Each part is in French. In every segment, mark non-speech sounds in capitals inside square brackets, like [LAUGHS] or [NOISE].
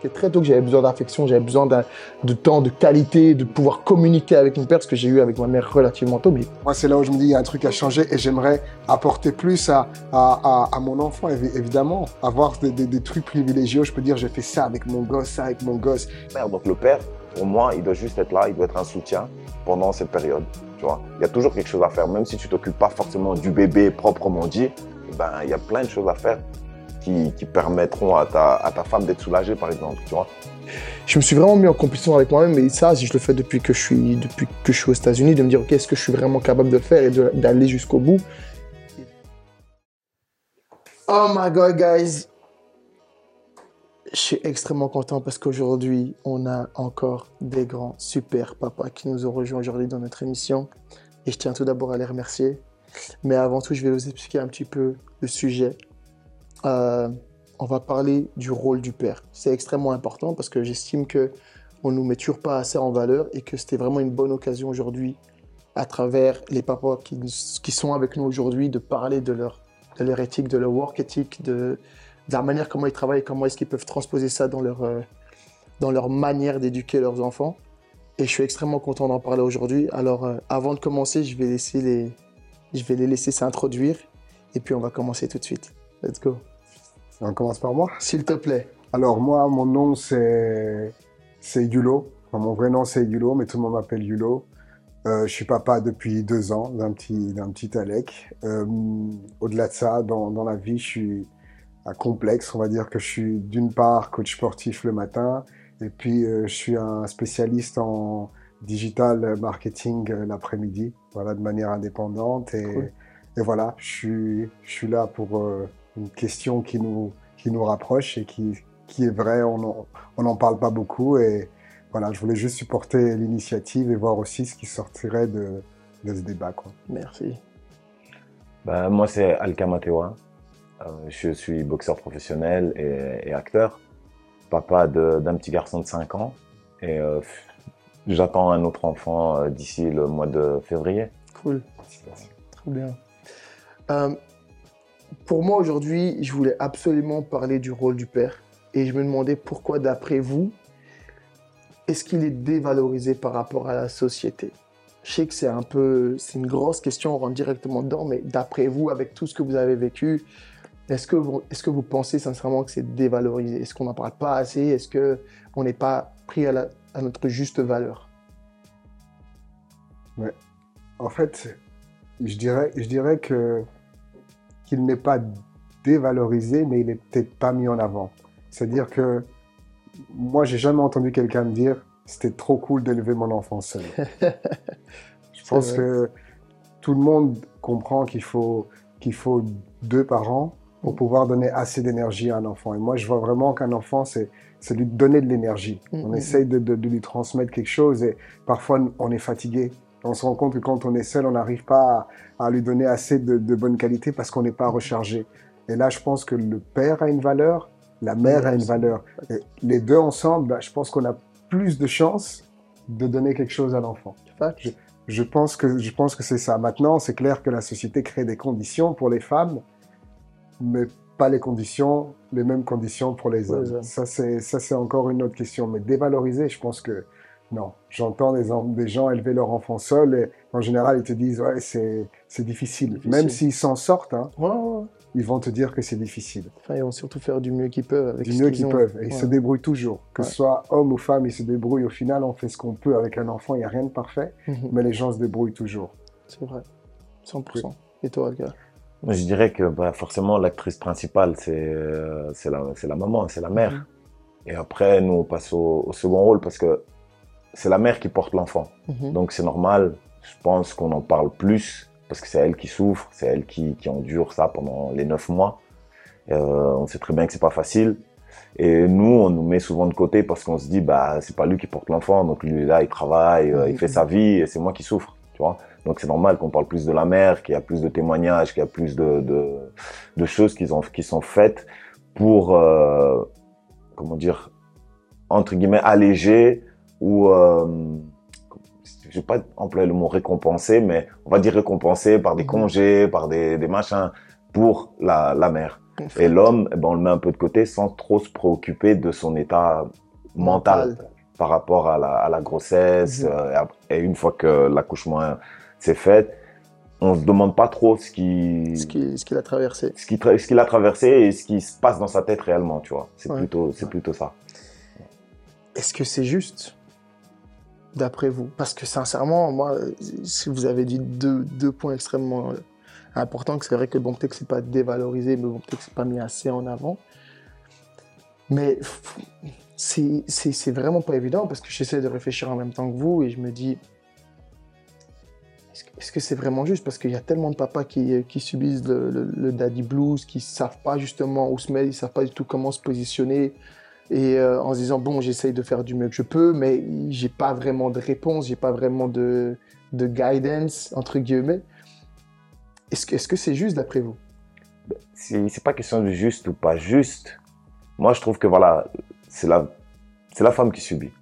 remarqué très tôt que j'avais besoin d'affection, j'avais besoin de temps, de qualité, de pouvoir communiquer avec mon père, ce que j'ai eu avec ma mère relativement tôt. Mais... Moi, c'est là où je me dis, il y a un truc à changer et j'aimerais apporter plus à, à, à, mon enfant, évidemment. Avoir des, des, trucs privilégiés, je peux dire, j'ai fait ça avec mon gosse, ça avec mon gosse. Donc le père, pour moi, il doit juste être là, il doit être un soutien pendant cette période. Tu vois, il y a toujours quelque chose à faire, même si tu t'occupes pas forcément du bébé proprement dit. Ben, il y a plein de choses à faire qui, permettront à ta, à ta femme d'être soulagée, par exemple, tu vois. Je me suis vraiment mis en compétition avec moi-même, et ça, je le fais depuis que je suis, depuis que je suis aux États-Unis, de me dire, OK, est-ce que je suis vraiment capable de faire et d'aller jusqu'au bout? Oh my God, guys. Je suis extrêmement content parce qu'aujourd'hui, on a encore des grands super papas qui nous ont rejoints aujourd'hui dans notre émission. Et je tiens tout d'abord à les remercier. Mais avant tout, je vais vous expliquer un petit peu le sujet euh, on va parler du rôle du père. C'est extrêmement important parce que j'estime que on nous met toujours pas assez en valeur et que c'était vraiment une bonne occasion aujourd'hui, à travers les papas qui, sont avec nous aujourd'hui, de parler de leur, de éthique, de leur work ethic, de, la manière comment ils travaillent, comment est-ce qu'ils peuvent transposer ça dans leur, euh, dans leur manière d'éduquer leurs enfants. Et je suis extrêmement content d'en parler aujourd'hui. Alors, euh, avant de commencer, je vais, laisser les, je vais les laisser s'introduire et puis on va commencer tout de suite. Let's go. On commence par moi S'il te plaît. Alors moi, mon nom c'est c'est Yulo. mon vrai nom c'est Yulo, mais tout le monde m'appelle Yulo. Euh, je suis papa depuis deux ans d'un petit d'un petit Alec. Euh, au-delà de ça, dans, dans la vie, je suis à complexe. On va dire que je suis d'une part coach sportif le matin, et puis euh, je suis un spécialiste en digital marketing l'après-midi, voilà, de manière indépendante. Et, et voilà, je suis je suis là pour une question qui nous, qui nous rapproche et qui, qui est vraie. On n'en parle pas beaucoup. Et voilà, je voulais juste supporter l'initiative et voir aussi ce qui sortirait de, de ce débat. Quoi. Merci. Ben, moi, c'est Alkamatewa. Euh, je suis boxeur professionnel et, et acteur, papa d'un petit garçon de 5 ans. Et euh, j'attends un autre enfant euh, d'ici le mois de février. Cool. Très bien. Pour moi aujourd'hui, je voulais absolument parler du rôle du père. Et je me demandais pourquoi, d'après vous, est-ce qu'il est dévalorisé par rapport à la société? Je sais que c'est un peu, c'est une grosse question, on rentre directement dedans, mais d'après vous, avec tout ce que vous avez vécu, est-ce que vous, est-ce que vous pensez sincèrement que c'est dévalorisé? Est-ce qu'on n'en parle pas assez? Est-ce qu'on n'est pas pris à, à, notre juste valeur? Ouais. En fait, je dirais, je dirais que qu'il n'est pas dévalorisé, mais il n'est peut-être pas mis en avant. C'est-à-dire que moi, j'ai jamais entendu quelqu'un me dire c'était trop cool d'élever mon enfant seul. [LAUGHS] Je pense que tout le monde comprend qu'il faut, qu'il faut deux parents pour pouvoir donner assez d'énergie à un enfant. Et moi, je vois vraiment qu'un enfant, c'est, c'est lui donner de l'énergie. Mm, on mm, essaye mm. de, de, lui transmettre quelque chose et parfois on est fatigué. On se rend compte que quand on est seul, on n'arrive pas à, lui donner assez de, de bonne qualité parce qu'on n'est pas rechargé. Et là, je pense que le père a une valeur, la mère a une valeur. Et les deux ensemble, bah, je pense qu'on a plus de chances de donner quelque chose à l'enfant. Je, je, pense que je pense que c'est ça. Maintenant, c'est clair que la société crée des conditions pour les femmes, mais pas les conditions, les mêmes conditions pour les hommes. Ça, c'est ça, c'est encore une autre question. Mais dévaloriser, je pense que non, j'entends des, des, gens élever leur enfant seul et en général ils te disent ouais c'est c'est difficile. Même s'ils s'en sortent, hein, ils vont te dire que c'est difficile. Enfin, ils vont surtout faire du mieux qu'ils peuvent. Avec du mieux qu'ils peuvent. Et ils se débrouillent toujours. Que ce soit homme ou femme, ils se débrouillent. Au final, on fait ce qu'on peut avec un enfant. Il n'y a rien de parfait, mhm. mais les gens se débrouillent toujours. C'est vrai, 100%. Et toi, Edgar Je dirais que bah, forcément l'actrice principale c'est euh, c'est la c'est la maman, c'est la mère. Mhm. Et après, nous on passe au, au second rôle parce que c'est la mère qui porte l'enfant. Mhm. Donc c'est normal, je pense qu'on en parle plus parce que c'est elle qui souffre, c'est elle qui, qui, endure ça pendant les neuf mois. Euh, on sait très bien que c'est pas facile. Et nous, on nous met souvent de côté parce qu'on se dit, bah, c'est pas lui qui porte l'enfant, donc lui, là, il travaille, euh, il fait sa vie, et c'est moi qui souffre, tu vois. Donc c'est normal qu'on parle plus de la mère, qu'il y a plus de témoignages, qu'il y a plus de, de, de choses qui, ont, qui sont faites pour, euh, comment dire, entre guillemets, alléger ou euh, je vais pas employer le mot récompenser, mais on va dire récompenser par des mhm. congés, par des, des machins pour la, la mère. Et l'homme, eh ben, on le met un peu de côté sans trop se préoccuper de son état mental, par rapport à la, à la grossesse. Mhm. euh, et une fois que l'accouchement s'est fait, on se demande pas trop ce qui, Ce qu'il ce qu'il a traversé. ce qui tra- ce qu'il a traversé et ce qui se passe dans sa tête réellement, tu vois. C'est Ouais. plutôt, c'est plutôt ça. Est-ce que c'est juste? D'après vous? Parce que sincèrement, moi, si vous avez dit deux, points extrêmement importants, que c'est vrai que bon, peut-être que c'est pas dévalorisé, mais bon, peut-être que c'est pas mis assez en avant. Mais c'est vraiment pas évident parce que j'essaie de réfléchir en même temps que vous et je me dis est-ce que- c'est vraiment juste? Parce qu'il y a tellement de papas qui, subissent le, le- le daddy blues, qui savent pas justement où se mettre, ils savent pas du tout comment se positionner et euh, en se disant bon j'essaye de faire du mieux que je peux mais j'ai pas vraiment de réponse j'ai pas vraiment de, de guidance entre guillemets est-ce que est-ce que c'est juste d'après vous? C'est pas question de juste ou pas juste. Moi, je trouve que voilà, c'est la, la femme qui subit.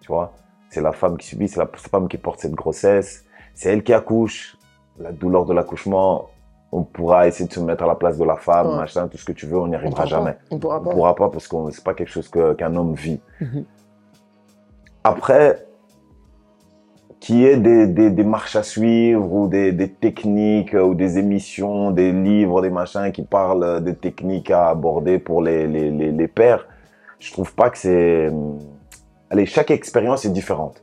Tu vois? C'est la femme qui subit, c'est la femme qui porte cette grossesse. C'est elle qui accouche. La douleur de l'accouchement, on pourra essayer de se mettre à la place de la femme, Ouais. machin, tout ce que tu veux, on n'y on arrivera jamais. pas, on pourra On pas pourra pas parce que c'est pas quelque chose qu'un homme vit. Mhm. Après, qu'il y ait des, des, des marches à suivre ou des, des techniques euh, ou des émissions, des livres, des machins qui parlent des techniques à aborder pour les, les, les, les pères, je trouve pas que c'est... hum, Allez, chaque expérience est différente.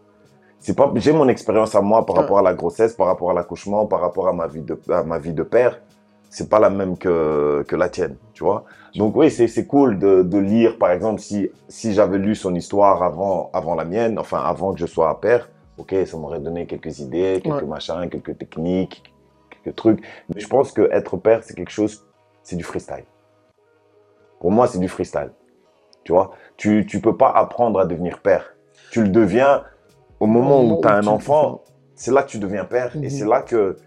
C'est pas, j'ai mon expérience à moi par rapport à la grossesse, par rapport à l'accouchement, par rapport à ma vie de, à ma vie de père. C'est pas la même que, que la tienne, tu vois. Donc oui, c'est, c'est cool de, de lire, par exemple, si, si j'avais lu son histoire avant, avant la mienne, enfin avant que je sois père, ok, ça m'aurait donné quelques idées, quelques Ouais. machins, quelques techniques, quelques trucs. Mais je pense que être père, c'est quelque chose, c'est du freestyle. Pour moi, c'est du freestyle. Tu vois, tu, tu peux pas apprendre à devenir père. Tu le deviens au moment moment où tu as où un enfant, c'est là que tu deviens père Mhm. et c'est là que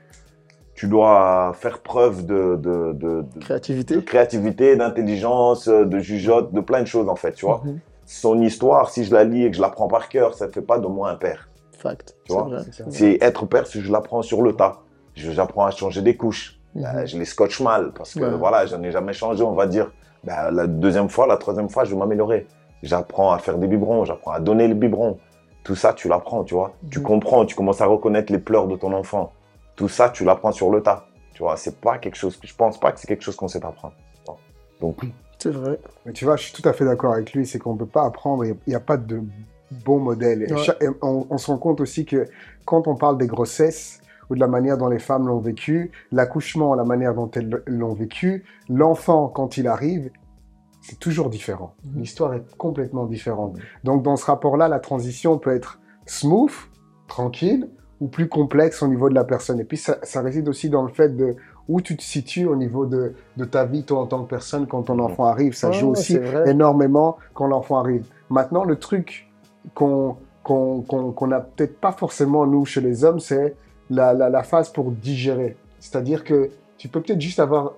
tu dois faire preuve de, de, de, de- créativité créativité, d'intelligence, de jugeote, de plein de choses en fait, tu vois. Mhm. Son histoire, si je la lis et que je l'apprends par cœur, ça ne fait pas de moi un père. fact Tu c'est vois, c'est être père si je l'apprends sur le tas. J'apprends à changer des couches. Mhm. Euh, je les scotche mal parce que Ouais. voilà, j'en ai jamais changé. On va dire, bah, la deuxième fois, la troisième fois, je vais m'améliorer. J'apprends à faire des biberons, j'apprends à donner le biberon. Tout ça, tu l'apprends, tu vois. Tu Mhm. comprends, tu commences à reconnaître les pleurs de ton enfant. Tout ça, tu l'apprends sur le tas. Tu vois, c'est pas quelque chose que je pense pas que c'est quelque chose qu'on sait apprendre. Donc, c'est vrai Mais tu vois, je suis tout à fait d'accord avec lui, c'est qu'on ne peut pas apprendre, il n'y a pas de bon modèle. Et et on, on se rend compte aussi que quand on parle des grossesses ou de la manière dont les femmes l'ont vécu, l'accouchement, la manière dont elles l'ont vécu, l'enfant, quand il arrive, c'est toujours différent. Mhm. L'histoire est complètement différente. Donc dans ce rapport-là, la transition peut être smooth, tranquille, ou plus complexe au niveau de la personne. Et puis ça, ça réside aussi dans le fait de où tu te situes au niveau de, de ta vie, toi en tant que personne, quand ton Mhm. enfant arrive. Ça joue ouais, aussi énormément quand l'enfant arrive. Maintenant, le truc qu'on qu'on qu'on qu'on a peut-être pas forcément, nous, chez les hommes, c'est la, la, la phase pour digérer. C'est-à-dire que tu peux peut-être juste avoir,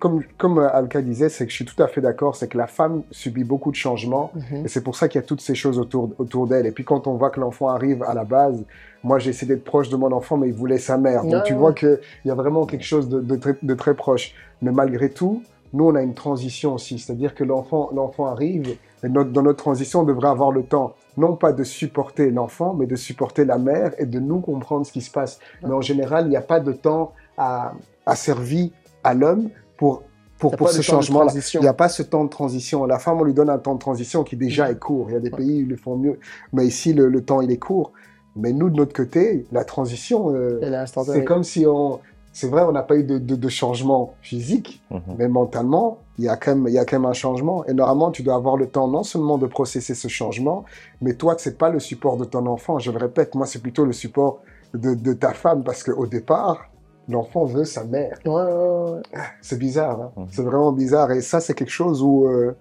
comme, comme Alka disait, c'est que je suis tout à fait d'accord, c'est que la femme subit beaucoup de changements Mhm. et c'est pour ça qu'il y a toutes ces choses autour, autour d'elle. Et puis quand on voit que l'enfant arrive à la base, moi j'ai essayé d'être proche de mon enfant, mais il voulait sa mère. Donc Ouais, tu ouais. vois qu'il y a vraiment quelque chose de, de très, de très proche. Mais malgré tout, nous on a une transition aussi. C'est-à-dire que l'enfant l'enfant arrive, et notre- dans notre transition, on devrait avoir le temps, non pas de supporter l'enfant, mais de supporter la mère et de nous comprendre ce qui se passe. Mais en général, il n'y a pas de temps à, à servir à l'homme pour, pour, a pour ce changement-là. transition. Il n'y a pas ce temps de transition. La femme, on lui donne un temps de transition qui déjà Mhm. est court. Il y a des Ouais. pays où ils le font mieux. Mais ici, le, le temps, il est court. Mais nous, de notre côté, la transition, euh, c'est comme si on... C'est vrai, on n'a pas eu de, de, de changement physique, mhm. mais mentalement, il y, a quand même, il y a quand même un changement. Et normalement, tu dois avoir le temps non seulement de processer ce changement, mais toi, c'est pas le support de ton enfant. Je le répète, moi, c'est plutôt le support de, de ta femme, parce qu'au départ, l'enfant veut sa mère. ouais, ouais, ouais. C'est bizarre, hein. Mhm. c'est vraiment bizarre. Et ça, c'est quelque chose où euh,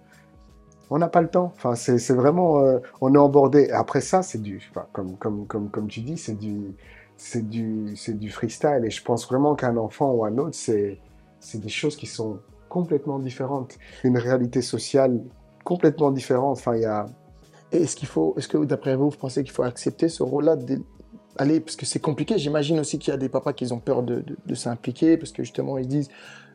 on n'a pas le temps. Enfin, c'est c'est vraiment, euh, on est embordé. Après ça, c'est du, enfin, comme, comme, comme, comme tu dis, c'est du, c'est du, c'est du freestyle. Et je pense vraiment qu'un enfant ou un autre, c'est, c'est des choses qui sont complètement différentes. Une réalité sociale complètement différente. Enfin, il y a, Et est-ce qu'il faut, est-ce que d'après vous, vous pensez qu'il faut accepter ce rôle-là Allez, parce que c'est compliqué. J'imagine aussi qu'il y a des papas qui ont peur de, de- de s'impliquer parce que justement ils disent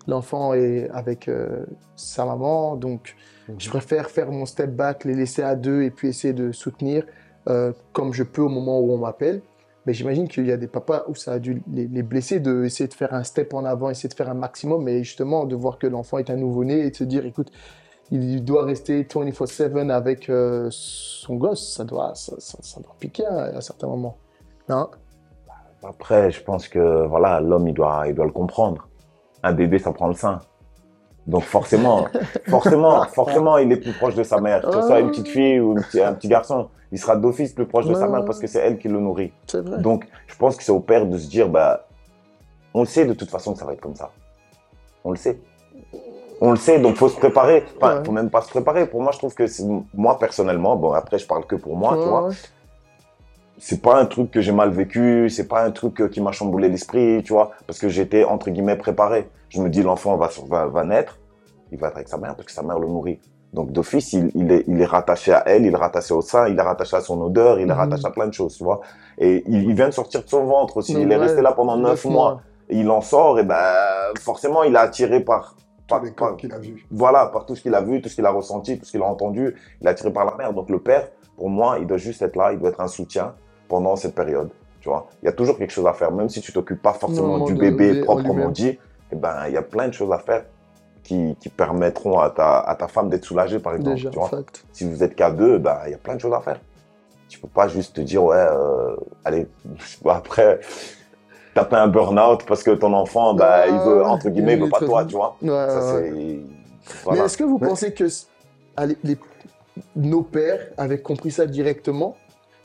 l'enfant est avec euh, sa maman, donc je préfère faire mon step back, les laisser à deux et puis essayer de soutenir euh, comme je peux au moment où on m'appelle. Mais j'imagine qu'il y a des papas où ça a dû les, les blesser de essayer de faire un step en avant, essayer de faire un maximum, mais justement de voir que l'enfant est un nouveau-né et de se dire, écoute, il doit rester 24/7 avec euh, son gosse, ça doit, ça, ça- ça doit piquer à, à certains moments. Non Après, je pense que voilà, l'homme, il doit, il doit le comprendre. Un bébé, ça prend le sein. Donc forcément, [LAUGHS] forcément, forcément, il est plus proche de sa mère. Que ce soit une petite fille ou petit- un petit garçon, il sera d'office plus proche de sa mère parce que c'est elle qui le nourrit. Vrai. Donc, je pense que c'est au père de se dire, bah, on le sait de toute façon que ça va être comme ça. On le sait. On le sait, donc faut se préparer. Enfin, Ouais. faut même pas se préparer. Pour moi, je trouve que c'est- moi personnellement, bon après je parle que pour moi, tu vois. ouais. C'est pas un truc que j'ai mal vécu, c'est pas un truc qui m'a chamboulé l'esprit, tu vois, parce que j'étais entre guillemets préparé. Je me dis l'enfant va, va va naître, il va être avec sa mère parce que sa mère le nourrit. Donc d'office, il, il, est, il est rattaché à elle, il est rattaché au sein, il est rattaché à son odeur, il est Mhm. rattaché à plein de choses, tu vois. Et il, il vient de sortir de son ventre aussi. Il est resté là pendant neuf mois. Il en sort, et ben forcément, il est attiré par, par, par- qu'il a vus. voilà, par tout ce qu'il a vu, tout ce qu'il a ressenti, tout ce qu'il a entendu. Il est attiré par la mère. Donc le père, pour moi, il doit juste être là, il doit être un soutien pendant cette période. Tu vois, il y a toujours quelque chose à faire, même si tu t'occupes pas forcément Non, du bébé de- en proprement dit. Eh ben, il y a plein de choses à faire qui, qui permettront à ta, à ta femme d'être soulagée, par exemple. Déjà, tu vois. fact. Si vous êtes qu'à deux, ben, il y a plein de choses à faire. Tu peux pas juste te dire, ouais, euh, allez, [LAUGHS] après, taper un burn-out parce que ton enfant, ben, il veut, entre guillemets, il veut pas toi, tu vois. Ouais, Ça, ouais. Mais Voilà. est-ce que vous pensez que les- nos pères avaient compris ça directement?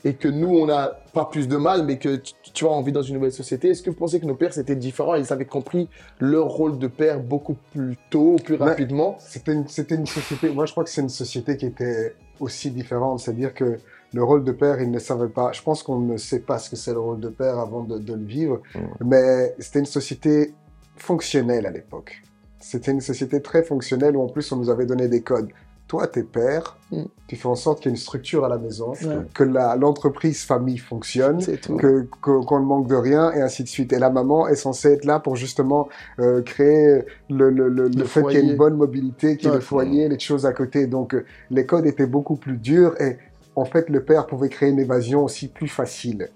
Et que nous, on n'a pas plus de mal, mais que tu, tu vois, on vit dans une nouvelle société Est-ce que vous pensez que nos pères, c'était différent ils avaient compris leur rôle de père beaucoup plus tôt, plus rapidement C'était une, société, moi je crois que c'est une société qui était aussi différente, c'est-à-dire que le rôle de père, il ne savait pas, je pense qu'on ne sait pas ce que c'est le rôle de père avant de, de le vivre, Mm. mais c'était une société fonctionnelle à l'époque. C'était une société très fonctionnelle où en plus on nous avait donné des codes. Toi, t'es père, Mm. tu fais en sorte qu'il y ait une structure à la maison, Ouais. que l'entreprise famille fonctionne, que qu'on ne manque de rien et ainsi de suite. Et la maman est censée être là pour justement euh, créer le, le, le, le Le fait qu'il y ait foyer. une bonne mobilité, qu'il y ait Ouais. le foyer, les choses à côté. Donc euh, les codes étaient beaucoup plus durs et en fait le père pouvait créer une évasion aussi plus facile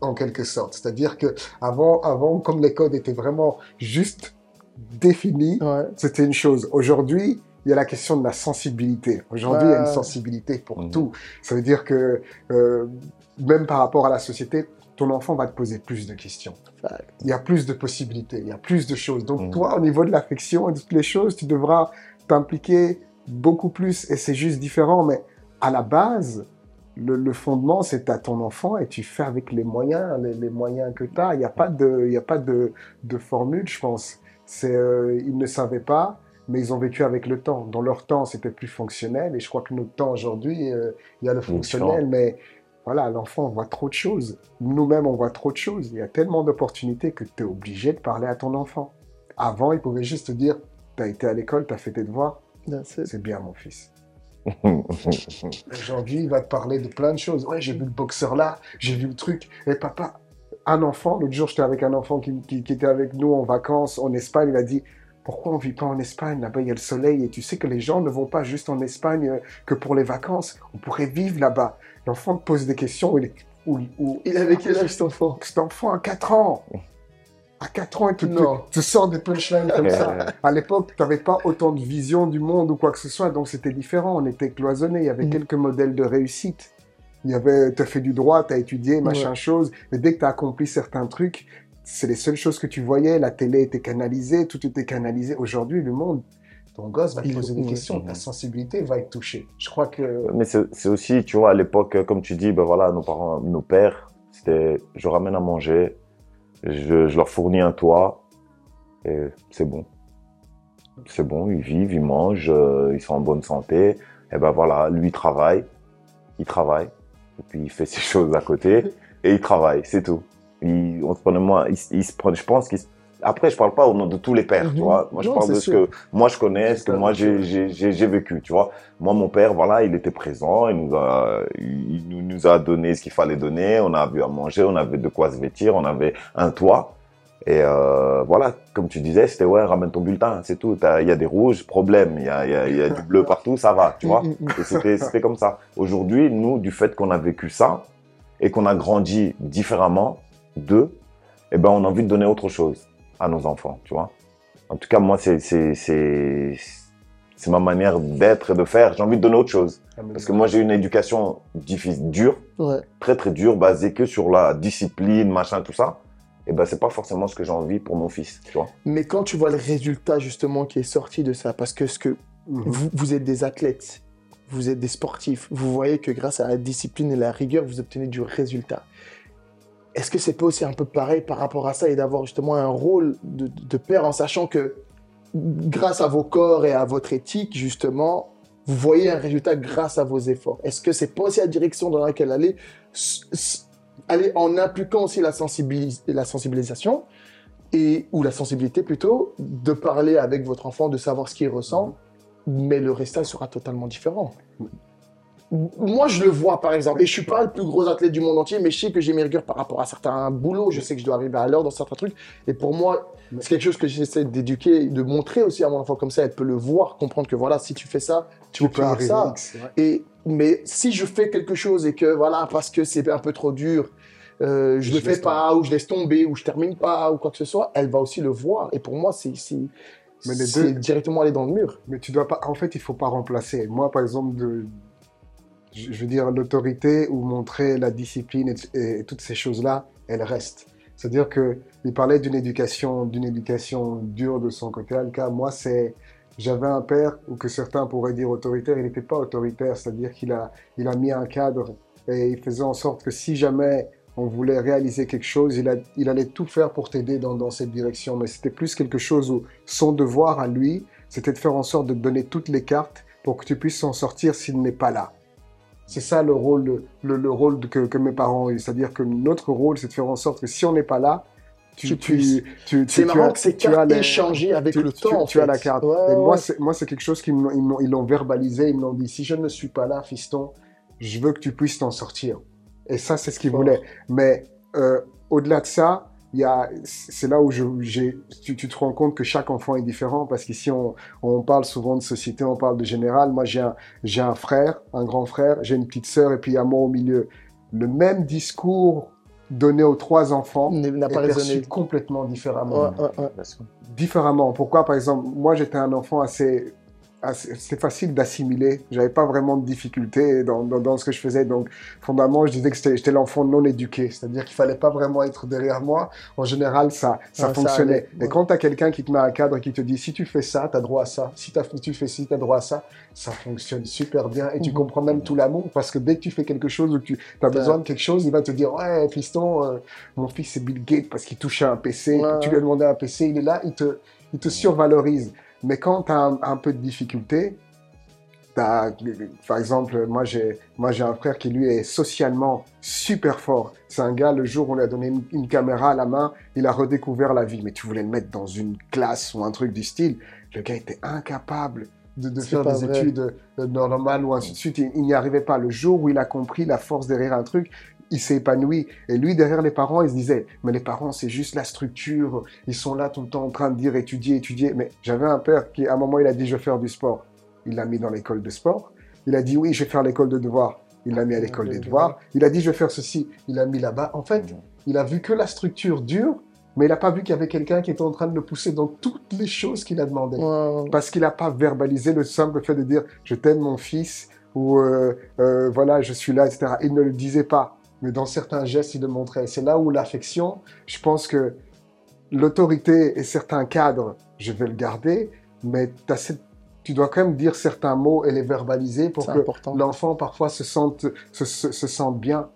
en quelque sorte. C'est-à-dire que avant, avant, comme les codes étaient vraiment juste définis, c'était une chose. Aujourd'hui, il y a la question de la sensibilité. Aujourd'hui, il y a une sensibilité pour Mhm. tout. Ça veut dire que euh, même par rapport à la société, ton enfant va te poser plus de questions. Fact. Il y a plus de possibilités, il y a plus de choses. Donc Mhm. toi, au niveau de l'affection et de toutes les choses, tu devras t'impliquer beaucoup plus et c'est juste différent. Mais à la base, le, le fondement, c'est à ton enfant et tu fais avec les moyens, les, les moyens que tu as. Il n'y a pas de, il y a pas de, de formule, je pense. C'est, euh, ils ne savaient pas, mais ils ont vécu avec le temps. Dans leur temps, c'était plus fonctionnel et je crois que notre temps aujourd'hui, euh, il y a le fonctionnel, mais voilà, l'enfant voit trop de choses. Nous-mêmes, on voit trop de choses. Il y a tellement d'opportunités que tu es obligé de parler à ton enfant. Avant, il pouvait juste te dire, tu as été à l'école, tu as fait tes devoirs, That's it. c'est bien mon fils. [LAUGHS] Aujourd'hui, il va te parler de plein de choses. Ouais, j'ai vu le boxeur là, j'ai vu le truc. Et papa, un enfant, l'autre jour, j'étais avec un enfant qui, qui- qui était avec nous en vacances en Espagne. Il a dit Pourquoi on vit pas en Espagne? Là-bas, il y a le soleil. Et tu sais que les gens ne vont pas juste en Espagne euh, que pour les vacances. On pourrait vivre là-bas. L'enfant te pose des questions. où il est- où- où- Il avait quel âge cet enfant? Cet enfant à 4 ans. À 4 ans, il te, Non. te sort des punchlines comme ça. [LAUGHS] À l'époque, tu n'avais pas autant de vision du monde ou quoi que ce soit, donc c'était différent. On était cloisonnés. Il y avait Mm. quelques modèles de réussite. Il y avait, tu as fait du droit, tu as étudié, machin chose. Mais dès que tu as accompli certains trucs, c'est les seules choses que tu voyais. La télé était canalisée, tout était canalisé. Aujourd'hui, le monde, ton gosse va te poser des questions. Ta sensibilité va être touchée. Je crois que. Mais c'est aussi, tu vois, à l'époque, comme tu dis, ben voilà, nos parents, nos pères, c'était, je ramène à manger, je, je leur fournis un toit, et c'est bon. C'est bon, ils vivent, ils mangent, euh, ils sont en bonne santé. Et ben voilà, lui il travaille, il travaille, et puis il fait [LAUGHS] ses choses à côté, et il travaille, c'est tout. Il, on se prenait moi, il, il se prenait, je pense qu'il se- après, je parle pas au nom de tous les pères, tu Mhm. vois. Moi, je Non, parle de ce sûr. que moi je connais, ce que moi j'ai vécu, tu vois. Moi, mon père, voilà, il était présent, il nous a, il nous, a donné ce qu'il fallait donner. On a vu à manger, on avait de quoi se vêtir, on avait un toit. Et euh, voilà, comme tu disais, c'était ouais, ramène ton bulletin, c'est tout. Il y a des rouges, problème. Il y a, y, a, y a, du bleu partout, ça va, tu vois. Mm, mm, mm. C'était, c'était comme ça. Aujourd'hui, nous, du fait qu'on a vécu ça et qu'on a grandi différemment d'eux, eh ben, on a envie de donner autre chose à nos enfants, tu vois. En tout cas, moi, c'est, c'est, c'est, c'est ma manière d'être et de faire. J'ai envie de donner autre chose. Parce que moi, j'ai une éducation difficile, dure, Ouais. très très dure, basée que sur la discipline, machin, tout ça. Et ben, c'est pas forcément ce que j'ai envie pour mon fils, tu vois. Mais quand tu vois le résultat justement qui est sorti de ça, parce que ce que Mhm. vous, vous êtes des athlètes, vous êtes des sportifs, vous voyez que grâce à la discipline et la rigueur, vous obtenez du résultat. Est-ce que c'est pas aussi un peu pareil par rapport à ça et d'avoir justement un rôle de, père en sachant que grâce à vos corps et à votre éthique, justement, vous voyez un résultat grâce à vos efforts Est-ce que c'est pas aussi la direction dans laquelle aller, aller en impliquant aussi la, la sensibilisation et, ou la sensibilité plutôt, de parler avec votre enfant, de savoir ce qu'il ressent, mais le résultat sera totalement différent? Moi, je le vois, par exemple, et je suis pas le plus gros athlète du monde entier, mais je sais que j'ai mes rigueurs par rapport à certains boulots, je sais que je dois arriver à l'heure dans certains trucs, et pour moi, c'est quelque chose que j'essaie d'éduquer, de montrer aussi à mon enfant comme ça, elle peut le voir, comprendre que voilà, si tu fais ça, tu, Tu peux arriver ça. Et, mais si je fais quelque chose et que voilà, parce que c'est un peu trop dur, euh, je Je le fais pas, ou je laisse tomber, ou je termine pas, ou quoi que ce soit, elle va aussi le voir. Et pour moi, c'est c'est- Mais les c'est deux- directement aller dans le mur. Mais tu dois pas. En fait, il faut pas remplacer. Moi, par exemple, de, je veux dire l'autorité ou montrer la discipline et toutes ces choses-là, elles restent. C'est-à-dire que il parlait d'une éducation, d'une éducation dure de son côté. Alka, moi, c'est j'avais un père ou que certains pourraient dire autoritaire. Il n'était pas autoritaire, c'est-à-dire qu'il a, il a mis un cadre et il faisait en sorte que si jamais on voulait réaliser quelque chose, il, a, il allait tout faire pour t'aider dans, dans cette direction. Mais c'était plus quelque chose où son devoir à lui, c'était de faire en sorte de te donner toutes les cartes pour que tu puisses s'en sortir s'il n'est pas là. C'est ça le rôle, le, le rôle que, que mes parents ont eu. C'est-à-dire que notre rôle, c'est de faire en sorte que si on n'est pas là, tu, Tu tu, puisses. tu, tu- C'est marrant as- que ces tu as cartes échangées avec le tu- temps. en tu as fait. la carte. Ouais, et moi, c'est, moi, c'est quelque chose qu'ils m'ont, ils l'ont verbalisé, ils me l'ont dit. Si je ne suis pas là, fiston, je veux que tu puisses t'en sortir. Et ça, c'est ce qu'ils voulaient. Mais euh, au-delà de ça, c'est là où je, j'ai, tu, tu te rends compte que chaque enfant est différent parce qu'ici, on, on parle souvent de société, on parle de général. Moi, j'ai un, j'ai un frère, un grand frère, j'ai une petite sœur et puis il y a moi au milieu. Le même discours donné aux trois enfants N'a pas perçu résonné. complètement différemment Ouais, ouais, ouais. différemment. Pourquoi, par exemple, moi j'étais un enfant assez c'est facile d'assimiler. J'avais pas vraiment de difficultés dans, dans, dans ce que je faisais. Donc, fondamentalement, je disais que j'étais l'enfant non éduqué. C'est-à-dire qu'il fallait pas vraiment être derrière moi. En général, ça, ça Ah, fonctionnait. ouais. quand tu as quelqu'un qui te met un cadre et qui te dit si tu fais ça, tu as droit à ça. Si t'as- tu fais ci, tu as droit à ça. Ça fonctionne super bien. Et tu Mhm. comprends même tout l'amour parce que dès que tu fais quelque chose ou que tu as besoin de quelque chose, il va te dire ouais, fiston, euh, mon fils c'est Bill Gates parce qu'il touchait un PC. Ouais, tu lui as demandé un PC, il est là, il te, il te survalorise. Mais quand tu as un, un peu de difficulté, par exemple, moi j'ai, moi j'ai un frère qui lui est socialement super fort. C'est un gars, le jour où on lui a donné une, une caméra à la main, il a redécouvert la vie. Mais tu voulais le mettre dans une classe ou un truc du style, le gars était incapable de, faire des vrai. études euh, normales ou ainsi de suite. Il, il n'y arrivait pas. Le jour où il a compris la force derrière un truc, il s'est épanoui. Et lui, derrière les parents, il se disait, mais les parents, c'est juste la structure. Ils sont là tout le temps en train de dire étudier, étudier. Mais j'avais un père qui, à un moment, il a dit, je vais faire du sport. Il l'a mis dans l'école de sport. Il a dit, oui, je vais faire l'école de devoirs. Il l'a mis à l'école des devoirs. Il a dit, je vais faire ceci. Il l'a mis là-bas. En fait, il a vu que la structure dure, mais il n'a pas vu qu'il y avait quelqu'un qui était en train de le pousser dans toutes les choses qu'il a demandé Ouais. parce qu'il n'a pas verbalisé le simple fait de dire je t'aime mon fils ou euh, euh, voilà je suis là etc. Il ne le disait pas, mais dans certains gestes il le montrait. C'est là où l'affection, je pense que l'autorité et certains cadres, je vais le garder, mais cette- tu dois quand même dire certains mots et les verbaliser pour que l'enfant parfois se sente, se, se- se sente bien.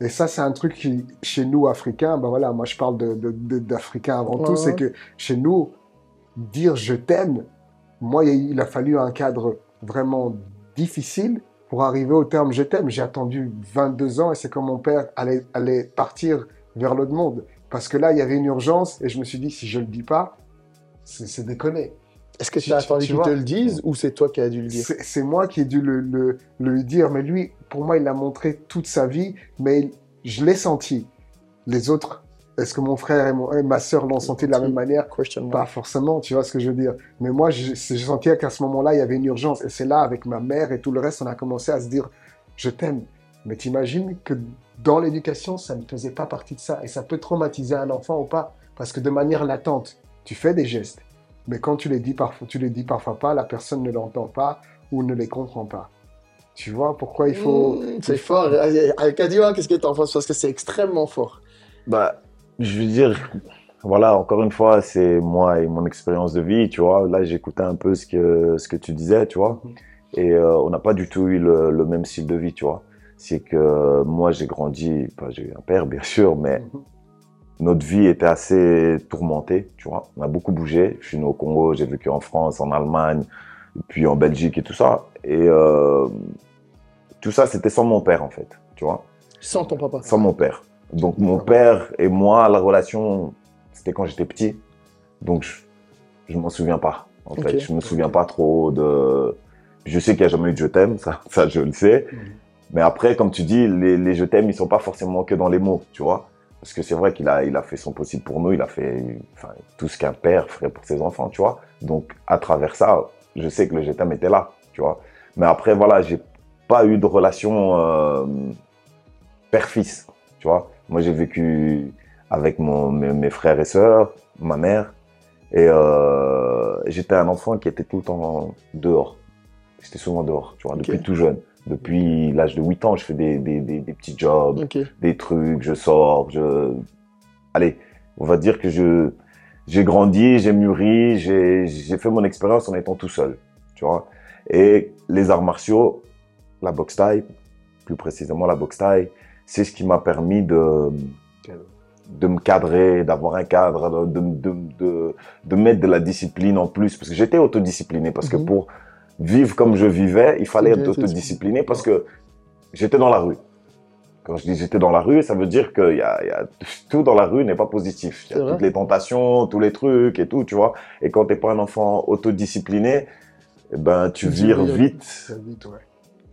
Et ça, c'est un truc qui, chez nous, Africains, ben voilà, moi je parle de- de- de- d'Africains avant Ouais, tout, c'est que chez nous, dire je t'aime, moi, il a fallu un cadre vraiment difficile pour arriver au terme je t'aime. J'ai attendu 22 ans et c'est quand mon père allait, allait partir vers l'autre monde. Parce que là, il y avait une urgence et je me suis dit, si je le dis pas, c'est déconné. Est-ce que Tu- as attendu tu qu'il te le dise ou c'est toi qui as dû le dire? C'est moi qui ai dû le, le, dire, mais lui, pour moi, il l'a montré toute sa vie, mais il- je l'ai senti. Les autres est-ce que mon frère et, mon- et ma sœur l'ont senti de la même manière? Question Pas forcément, tu vois ce que je veux dire. Mais moi, j'ai senti qu'à ce moment-là, il y avait une urgence. Et c'est là, avec ma mère et tout le reste, on a commencé à se dire, je t'aime. Mais t'imagines que dans l'éducation, ça ne faisait pas partie de ça. Et ça peut traumatiser un enfant ou pas. Parce que de manière latente, tu fais des gestes. Mais quand tu les dis parfois, tu les dis parfois pas, la personne ne l'entend pas ou ne les comprend pas. Tu vois pourquoi il faut... Mmh, c'est fort. Alcadio, qu'est-ce que tu en penses? Parce que c'est extrêmement fort. Bah, je veux dire, voilà, encore une fois, c'est moi et mon expérience de vie, tu vois. Là, j'écoutais un peu ce que, ce que tu disais, tu vois. Mhm. Et euh, on n'a pas du tout eu le, le même style de vie, tu vois. C'est que moi, j'ai grandi, enfin, j'ai eu un père, bien sûr, mais Mhm. notre vie était assez tourmentée, tu vois. On a beaucoup bougé. Je suis né au Congo, j'ai vécu en France, en Allemagne, puis en Belgique et tout ça. Et euh, tout ça, c'était sans mon père, en fait, tu vois Sans ton papa. sans mon père. Donc mon père et moi, la relation, c'était quand j'étais petit. Donc je, je m'en souviens pas. En Ok. fait, je me souviens pas trop de. Je sais qu'il n'y a jamais eu de je t'aime, ça, [LAUGHS] ça je le sais. Mhm. Mais après, comme tu dis, les, les je t'aime, ils sont pas forcément que dans les mots, tu vois. Parce que c'est vrai qu'il a, il a fait son possible pour nous, il a fait enfin, tout ce qu'un père ferait pour ses enfants, tu vois. Donc à travers ça, je sais que le je t'aime était là, tu vois. Mais après, voilà, j'ai pas eu de relation euh, père-fils, tu vois. Moi, j'ai vécu avec mon, mes, mes frères et sœurs, ma mère, et euh, j'étais un enfant qui était tout le temps dehors. J'étais souvent dehors, tu vois, depuis tout jeune. Depuis l'âge de 8 ans, je fais des, des, des, des petits jobs, des trucs, je sors, je... Allez, on va dire que je j'ai grandi, j'ai mûri, j'ai j'ai fait mon expérience en étant tout seul, tu vois. Et les arts martiaux, la boxe thaï, plus précisément la boxe thaï, c'est ce qui m'a permis de de me cadrer, d'avoir un cadre, de, de, de, mettre de la discipline en plus. Parce que j'étais autodiscipliné. Parce que Mhm. pour vivre comme je vivais, il fallait être autodiscipliné parce que j'étais dans la rue. Quand je dis j'étais dans la rue, ça veut dire que y a, y a, tout dans la rue n'est pas positif. Il y a toutes les tentations, tous les trucs et tout, tu vois. Et quand t'es pas un enfant autodiscipliné, eh ben, tu vires vite Ça vite, ouais.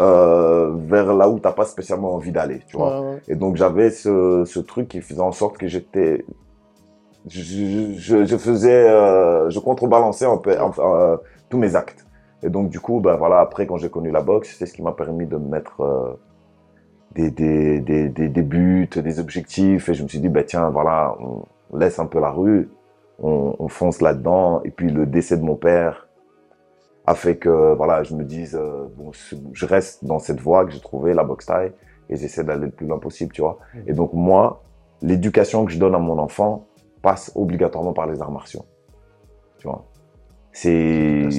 Euh, vers là où t'as pas spécialement envie d'aller, tu vois. Ouais, ouais. Et donc j'avais ce, ce truc qui faisait en sorte que j'étais, je, je, je faisais, euh, je contrebalançais un peu, enfin, euh, tous mes actes. Et donc du coup, ben voilà, après quand j'ai connu la boxe, c'est ce qui m'a permis de me mettre des, des, des, des, des buts, des objectifs. Et je me suis dit, ben tiens, voilà, on laisse un peu la rue, on, on fonce là-dedans. Et puis le décès de mon père a fait que voilà, je me dise, euh, bon, je reste dans cette voie que j'ai trouvée, la boxe taille, et j'essaie d'aller le plus loin possible, tu vois. Et donc moi, l'éducation que je donne à mon enfant passe obligatoirement par les arts martiaux, tu vois. C'est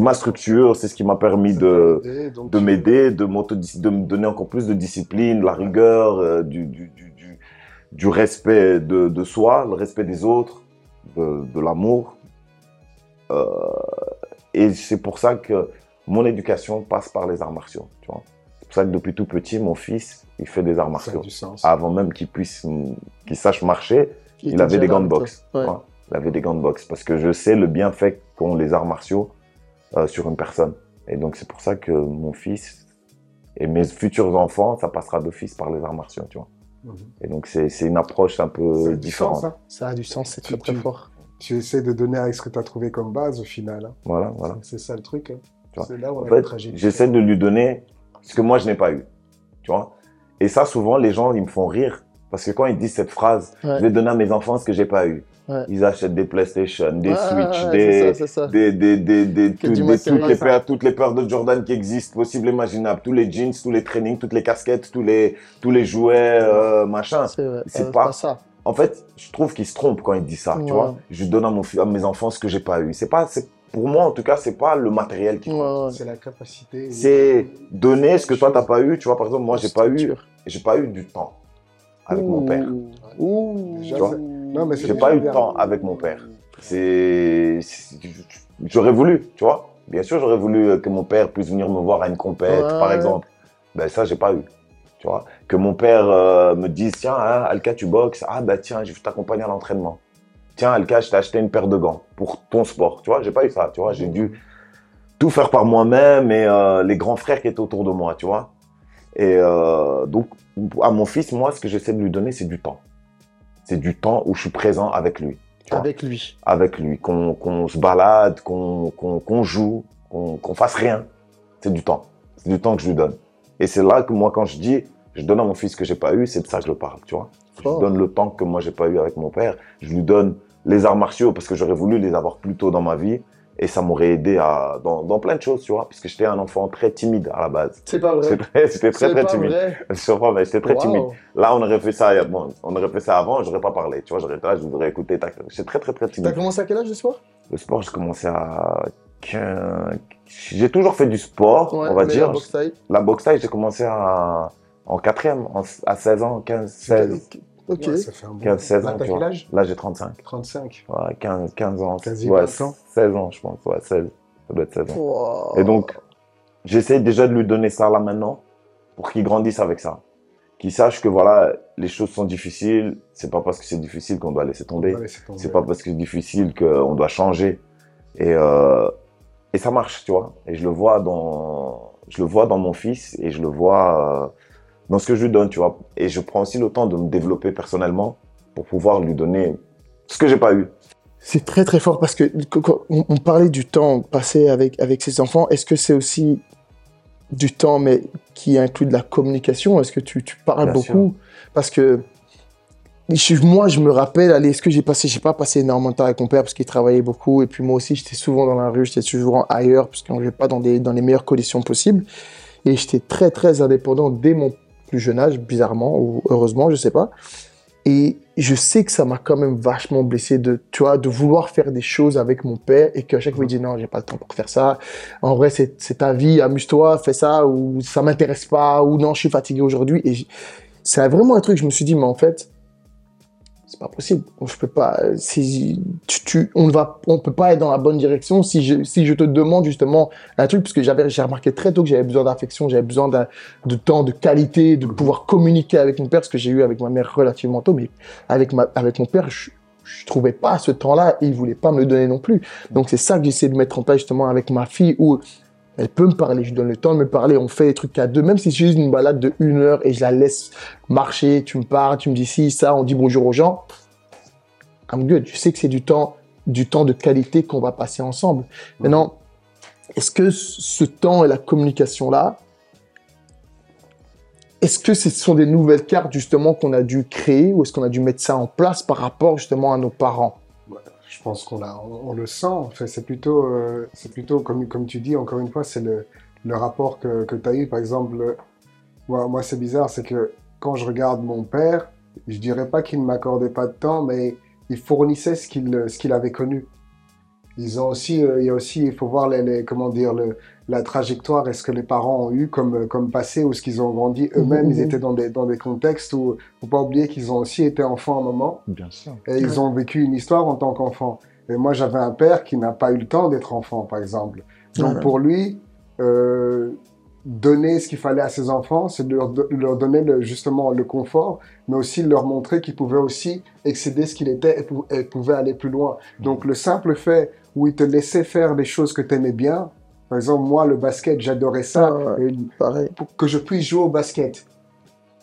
ma structure, c'est ce qui m'a permis de m'aider, de, me donner encore plus de discipline, de la rigueur, euh, du, du, du, du, du respect de, de soi, le respect des autres, de, de l'amour. Euh, et c'est pour ça que mon éducation passe par les arts martiaux. tu vois. C'est pour ça que depuis tout petit, mon fils, il fait des arts Ça a martiaux. du sens. Avant même qu'il puisse, qu'il sache marcher, il avait des gants de boxe. Ouais. Il avait des gants de boxe parce que je sais le bienfait qu'ont les arts martiaux euh, sur une personne. Et donc c'est pour ça que mon fils et mes futurs enfants, ça passera d'office par les arts martiaux, tu vois. Mhm. Et donc c'est c'est une approche un peu différente. sens, hein. Ça a du sens, c'est très très fort. Tu essaies de donner avec ce que tu as trouvé comme base au final. hein. Voilà, voilà. C'est ça le truc. hein. Tu vois. C'est là où on En a fait, j'essaie de lui donner ce que moi je n'ai pas eu, tu vois. Et ça, souvent, les gens, ils me font rire parce que quand ils disent cette phrase, Ouais. je vais donner à mes enfants ce que j'ai pas eu. Ouais. Ils achètent des PlayStation, des Ouais, Switch, ouais, des, c'est ça, c'est ça. des, des, des, tout- toutes, les paires, toutes les paires de Jordan qui existent, possibles, imaginables, tous les jeans, tous les trainings, toutes les casquettes, tous les, tous les jouets, euh, machin. C'est vrai, c'est euh, pas- ça. En fait, je trouve qu'ils se trompent quand ils disent ça, Ouais. tu vois. Je donne à, mon, à mes enfants ce que j'ai pas eu. C'est pas, c'est, pour moi, en tout cas, c'est pas le matériel qui compte. ouais. C'est la capacité. C'est donner ce que toi t'as pas eu, tu vois. Par exemple, moi, j'ai pas eu, j'ai pas eu du temps avec mon père. Ouh. Tu vois. non, mais c'est J'ai pas eu de bien. temps avec mon père. C'est, c'est- j'aurais voulu, tu vois. Bien sûr, j'aurais voulu que mon père puisse venir me voir à une compète, Ouais. par exemple. Ben ça, j'ai pas eu, tu vois. Que mon père euh, me dise, tiens, hein, Alka, tu boxes. Ah ben tiens, je vais t'accompagner à l'entraînement. Tiens, Alka, je t'ai acheté une paire de gants pour ton sport. Tu vois, j'ai pas eu ça, tu vois. J'ai dû tout faire par moi-même et euh, les grands frères qui étaient autour de moi, tu vois. Et euh, donc, à mon fils, moi, ce que j'essaie de lui donner, c'est du temps. c'est du temps où je suis présent avec lui. Avec lui. Avec lui. Qu'on se balade, qu'on joue, qu'on fasse rien. C'est du temps. C'est du temps que je lui donne. Et c'est là que moi, quand je dis, je donne à mon fils ce que j'ai pas eu, c'est de ça que je parle, tu vois. Je lui donne le temps que moi, j'ai pas eu avec mon père. Je lui donne les arts martiaux parce que j'aurais voulu les avoir plus tôt dans ma vie. Et ça m'aurait aidé à, dans, dans, plein de choses, tu vois, puisque j'étais un enfant très timide à la base. C'est pas vrai. C'était très, très, timide. [LAUGHS] Je j'étais très timide. Là, on aurait fait ça, bon, on aurait fait ça avant, j'aurais pas parlé, tu vois, j'aurais là, je voudrais écouter. J'étais très, très, très timide. T'as commencé à quel âge le sport? Le sport, j'ai commencé à 15... J'ai toujours fait du sport, on va dire. La boxe taille La boxe taille, j'ai commencé à, en quatrième, à 16 ans, 15, 16. Ok. ça fait un bon 15, 16 ans. quel âge? Là, j'ai 35. 35. Ouais, 15, 15 ans. Quasi ouais, 16 ans, je pense. Ouais, 16. Ça doit être 16 ans. Et donc, j'essaie déjà de lui donner ça là maintenant pour qu'il grandisse avec ça. Qu'il sache que voilà, les choses sont difficiles. C'est pas parce que c'est difficile qu'on doit laisser tomber. tomber. C'est pas parce que c'est difficile qu'on doit changer. Et, euh, et ça marche, tu vois. Et je le vois dans, je le vois dans mon fils et je le vois euh, dans ce que je lui donne, tu vois. Et je prends aussi le temps de me développer personnellement pour pouvoir lui donner ce que j'ai pas eu. C'est très très fort parce que on, parlait du temps passé avec avec ses enfants. Est-ce que c'est aussi du temps mais qui inclut de la communication? Est-ce que tu, tu parles beaucoup? Parce que moi, je me rappelle, allez, est-ce que j'ai passé, j'ai pas passé énormément de temps avec mon père parce qu'il travaillait beaucoup et puis moi aussi, j'étais souvent dans la rue, j'étais souvent ailleurs parce qu'on vivait pas dans des dans les meilleures conditions possibles et j'étais très très indépendant dès mon plus jeune âge, bizarrement ou heureusement, je sais pas. Et je sais que ça m'a quand même vachement blessé de, tu vois, de vouloir faire des choses avec mon père et qu'à chaque fois il dit non, j'ai pas le temps pour faire ça. En vrai, c'est ta vie, amuse-toi, fais ça ou ça m'intéresse pas ou non, je suis fatigué aujourd'hui. Et c'est vraiment un truc, je me suis dit, mais en fait, c'est pas possible. Je peux pas. Si tu, on va, on peut pas être dans la bonne direction si je, si je te demande justement un truc, parce que j'avais, j'ai remarqué très tôt que j'avais besoin d'affection, j'avais besoin de temps, de qualité, de pouvoir communiquer avec mon père, ce que j'ai eu avec ma mère relativement tôt, mais avec ma, avec mon père, je, je trouvais pas ce temps-là et il voulait pas me le donner non plus. Donc c'est ça que j'essaie de mettre en place justement avec ma fille où elle peut me parler, je donne le temps de me parler, on fait des trucs à deux, même si c'est juste une balade de une heure et je la laisse marcher, tu me parles, tu me dis si, ça, on dit bonjour aux gens. I'm good. Je sais que c'est du temps, du temps de qualité qu'on va passer ensemble. Maintenant, est-ce que ce temps et la communication là, est-ce que ce sont des nouvelles cartes justement qu'on a dû créer ou est-ce qu'on a dû mettre ça en place par rapport justement à nos parents? Pense qu'on on, le sent. Enfin, c'est plutôt, euh, c'est plutôt comme, comme tu dis, encore une fois, c'est le, le rapport que, que tu as eu. Par exemple, moi, moi c'est bizarre, c'est que quand je regarde mon père, je dirais pas qu'il ne m'accordait pas de temps, mais il fournissait ce qu'il ce qu'il avait connu. Ils ont aussi, euh, il y a aussi, il faut voir les, comment dire, le, la trajectoire, est-ce que les parents ont eu comme, comme passé ou ce qu'ils ont grandi eux-mêmes. Ils mhm. étaient dans des, dans des contextes où, faut pas oublier qu'ils ont aussi été enfants à un moment. Bien sûr. Et ils ont vécu une histoire en tant qu'enfants. Et moi, j'avais un père qui n'a pas eu le temps d'être enfant, par exemple. Donc, pour lui, euh, donner ce qu'il fallait à ses enfants, c'est de leur, leur donner le, justement le confort, mais aussi leur montrer qu'ils pouvaient aussi excéder ce qu'il était et, et pouvaient aller plus loin. Donc, le simple fait où il te laissait faire des choses que tu aimais bien. Par exemple, moi, le basket, j'adorais ça. Ah pour que je puisse jouer au basket.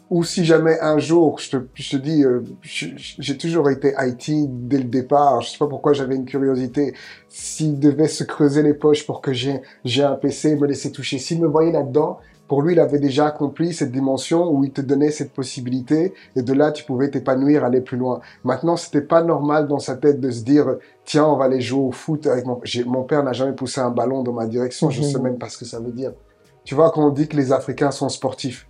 Ou si jamais un jour, je te, je te dis, euh, j'ai toujours été IT dès le départ. Je sais pas pourquoi j'avais une curiosité. S'il devait se creuser les poches pour que j'ai un PC, me laisser toucher, s'il me voyait là-dedans, pour lui, il avait déjà accompli cette dimension où il te donnait cette possibilité et de là, tu pouvais t'épanouir, aller plus loin. Maintenant, c'était pas normal dans sa tête de se dire, tiens, on va aller jouer au foot avec mon, mon père n'a jamais poussé un ballon dans ma direction. Je sais mhm. même pas ce que ça veut dire. Tu vois, quand on dit que les Africains sont sportifs,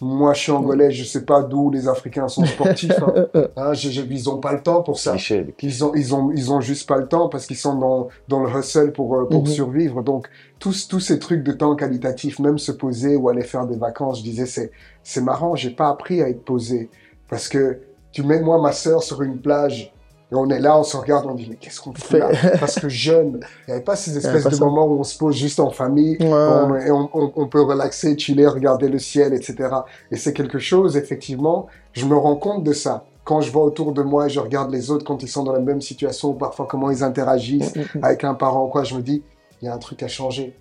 moi, je suis angolais, je sais pas d'où les Africains sont sportifs. Hein. [LAUGHS] hein ils ont pas le temps pour ça. Ils ont, ils ont, ils ont juste pas le temps parce qu'ils sont dans, dans le hustle pour, euh, mhm. survivre. Donc, tous, tous ces trucs de temps qualitatif, même se poser ou aller faire des vacances, je disais, c'est, c'est marrant, j'ai pas appris à être posé. Parce que tu mets moi, ma sœur, sur une plage, et on est là, on se regarde, on dit, mais qu'est-ce qu'on fait là? [LAUGHS] Parce que jeune, il n'y avait pas ces espèces de moments où on se pose juste en famille, on, et on, on, peut relaxer, chiller, regarder le ciel, etc. Et c'est quelque chose, effectivement, je me rends compte de ça. Quand je vois autour de moi et je regarde les autres quand ils sont dans la même situation, parfois comment ils interagissent mm, mm, mm. avec un parent, quoi, je me dis, il y a un truc à changer.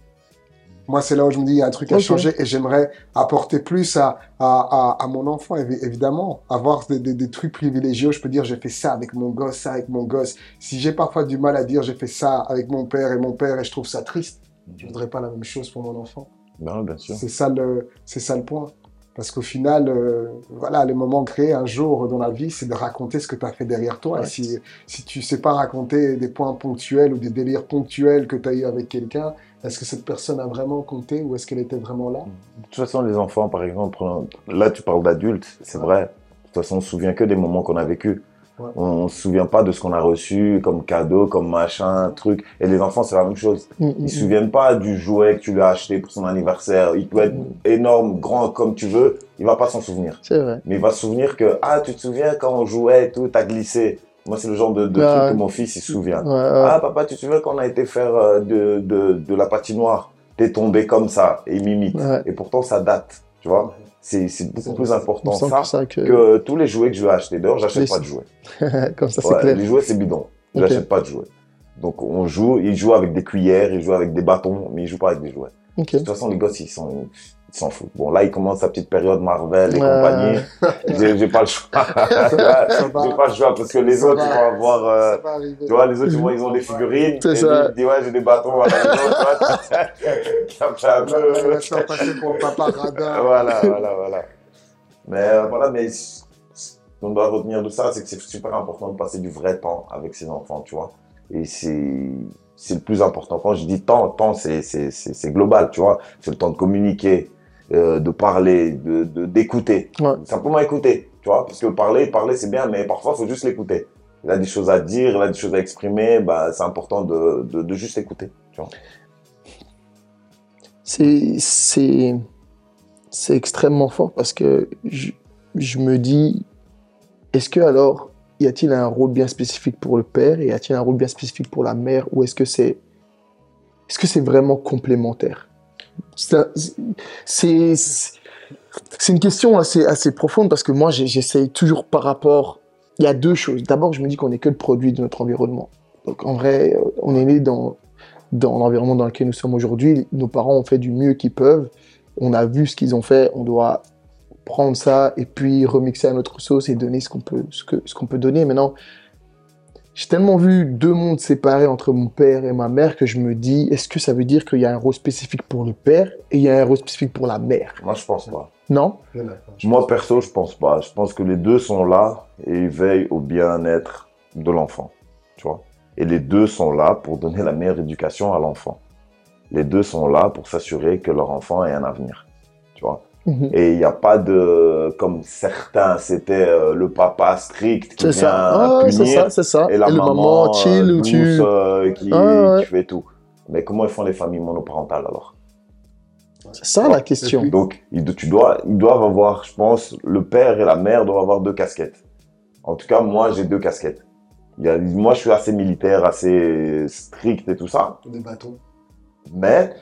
Moi, c'est là où je me dis, il y a un truc à changer et j'aimerais apporter plus à, à, à, à mon enfant, évi- évidemment. Avoir des, des, des trucs privilégiés où je peux dire, j'ai fait ça avec mon gosse, ça avec mon gosse. Si j'ai parfois du mal à dire, j'ai fait ça avec mon père et mon père et je trouve ça triste, je voudrais pas la même chose pour mon enfant. Oui, bien sûr. C'est ça le, c'est ça le point. Parce qu'au final, euh, voilà, les moments créés un jour dans la vie, c'est de raconter ce que tu as fait derrière toi. Ouais. Et si, si tu sais pas raconter des points ponctuels ou des délires ponctuels que tu as eu avec quelqu'un, est-ce que cette personne a vraiment compté ou est-ce qu'elle était vraiment là? De toute façon, les enfants, par exemple, là, tu parles d'adultes, c'est vrai. De toute façon, on se souvient que des moments qu'on a vécus. Ouais. On ne se souvient pas de ce qu'on a reçu comme cadeau, comme machin, truc. Et les enfants, c'est la même chose. Mm, mm, Ils se souviennent pas du jouet que tu lui as acheté pour son anniversaire. Il peut être énorme, grand comme tu veux. Il va pas s'en souvenir. C'est vrai. Mais il va se souvenir que, ah, tu te souviens quand on jouait et tout, t'as glissé. Moi, c'est le genre de, de Ouais, truc que mon fils, il se souvient. Ouais, ouais. Ah, papa, tu te souviens quand on a été faire euh, de, de, de la patinoire? T'es tombé comme ça et il m'imite. Ouais. Et pourtant, ça date. Tu vois C'est beaucoup plus important ça que ça que... que tous les jouets que je vais acheter. D'ailleurs, j'achète pas de jouets. [LAUGHS] Comme ça, c'est clair. les jouets, c'est bidon. Ok. J'achète pas de jouets. Donc, on joue, ils jouent avec des cuillères, ils jouent avec des bâtons, mais ils jouent pas avec des jouets. De toute façon, les gosses, ils sont, ils s'en foutent. Bon, là, ils commencent sa petite période Marvel et compagnie. [LAUGHS] J'ai j'ai pas le choix. [LAUGHS] J'ai pas le choix parce que les autres, ils vont avoir, euh, tu vois, les autres, ils, vont- ils ont des figurines. C'est et ça. lui, il dit, ouais, j'ai des bâtons à la maison, tu [LAUGHS] un il peu. passer pour papa voilà, voilà, voilà. Mais euh, voilà, mais ce qu'on doit retenir de ça, c'est que c'est super important de passer du vrai temps avec ses enfants, tu vois. Et c'est c'est le plus important. Quand je dis temps, temps, c'est c'est- c'est- c'est global, tu vois. C'est le temps de communiquer, euh, de parler, de d'écouter. Ouais. Simplement écouter, tu vois. Parce que parler, parler, c'est bien, mais parfois, il faut juste l'écouter. Il a des choses à dire, il a des choses à exprimer, bah, c'est important de, de, de juste écouter, tu vois. C'est, c'est, c'est extrêmement fort parce que je, je me dis, est-ce que alors, y a-t-il un rôle bien spécifique pour le père et y a-t-il un rôle bien spécifique pour la mère ou est-ce que c'est, est-ce que c'est vraiment complémentaire? C'est, un- c'est, c'est une question assez, profonde parce que moi, j'essaye toujours par rapport, il y a deux choses. D'abord, je me dis qu'on n'est que le produit de notre environnement. Donc en vrai, euh, on est né dans, dans l'environnement dans lequel nous sommes aujourd'hui. Nos parents ont fait du mieux qu'ils peuvent. On a vu ce qu'ils ont fait. On doit prendre ça et puis remixer à notre sauce et donner ce qu'on peut, ce peut donner. Maintenant, j'ai tellement vu deux mondes séparés entre mon père et ma mère que je me dis, est-ce que ça veut dire qu'il y a un rôle spécifique pour le père et il y a un rôle spécifique pour la mère? Moi, je pense pas. Non? Moi, perso, je pense pas. Je pense que les deux sont là et ils veillent au bien-être de l'enfant. Tu vois Et les deux sont là pour donner la meilleure éducation à l'enfant. Les deux sont là pour s'assurer que leur enfant ait un avenir. Tu vois Mhm. Et il n'y a pas de. Comme certains, c'était euh, le papa strict qui vient ça. Ah, punir. ça, c'est ça. Et la maman, maman chill euh, ou tu. douce, euh, qui, Ah, ouais. qui fait tout. Mais comment ils font les familles monoparentales alors? C'est ça la question. donc, ils, tu dois, ils doivent avoir, je pense, le père et la mère doivent avoir deux casquettes. En tout cas, moi, j'ai deux casquettes. Il y a, moi, je suis assez militaire, assez strict et tout ça. Des bâtons. Mais,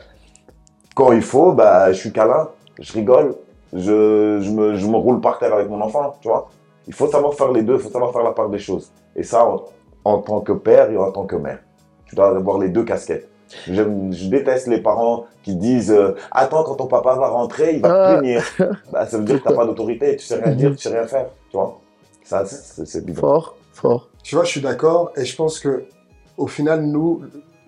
quand il faut, bah, je suis câlin, je rigole, je, je, me, je me roule par terre avec mon enfant, tu vois. Il faut savoir faire les deux, il faut savoir faire la part des choses. Et ça, en, en tant que père et en tant que mère. Tu dois avoir les deux casquettes. Je déteste les parents qui disent euh, Attends, quand ton papa va rentrer, il va Ah. te punir. [LAUGHS] bah, ça veut dire que tu n'as pas d'autorité, tu sais rien dire, tu sais rien faire. Tu vois Ça, c'est bidon. Fort, fort. Tu vois, je suis d'accord et je pense que au final, nous,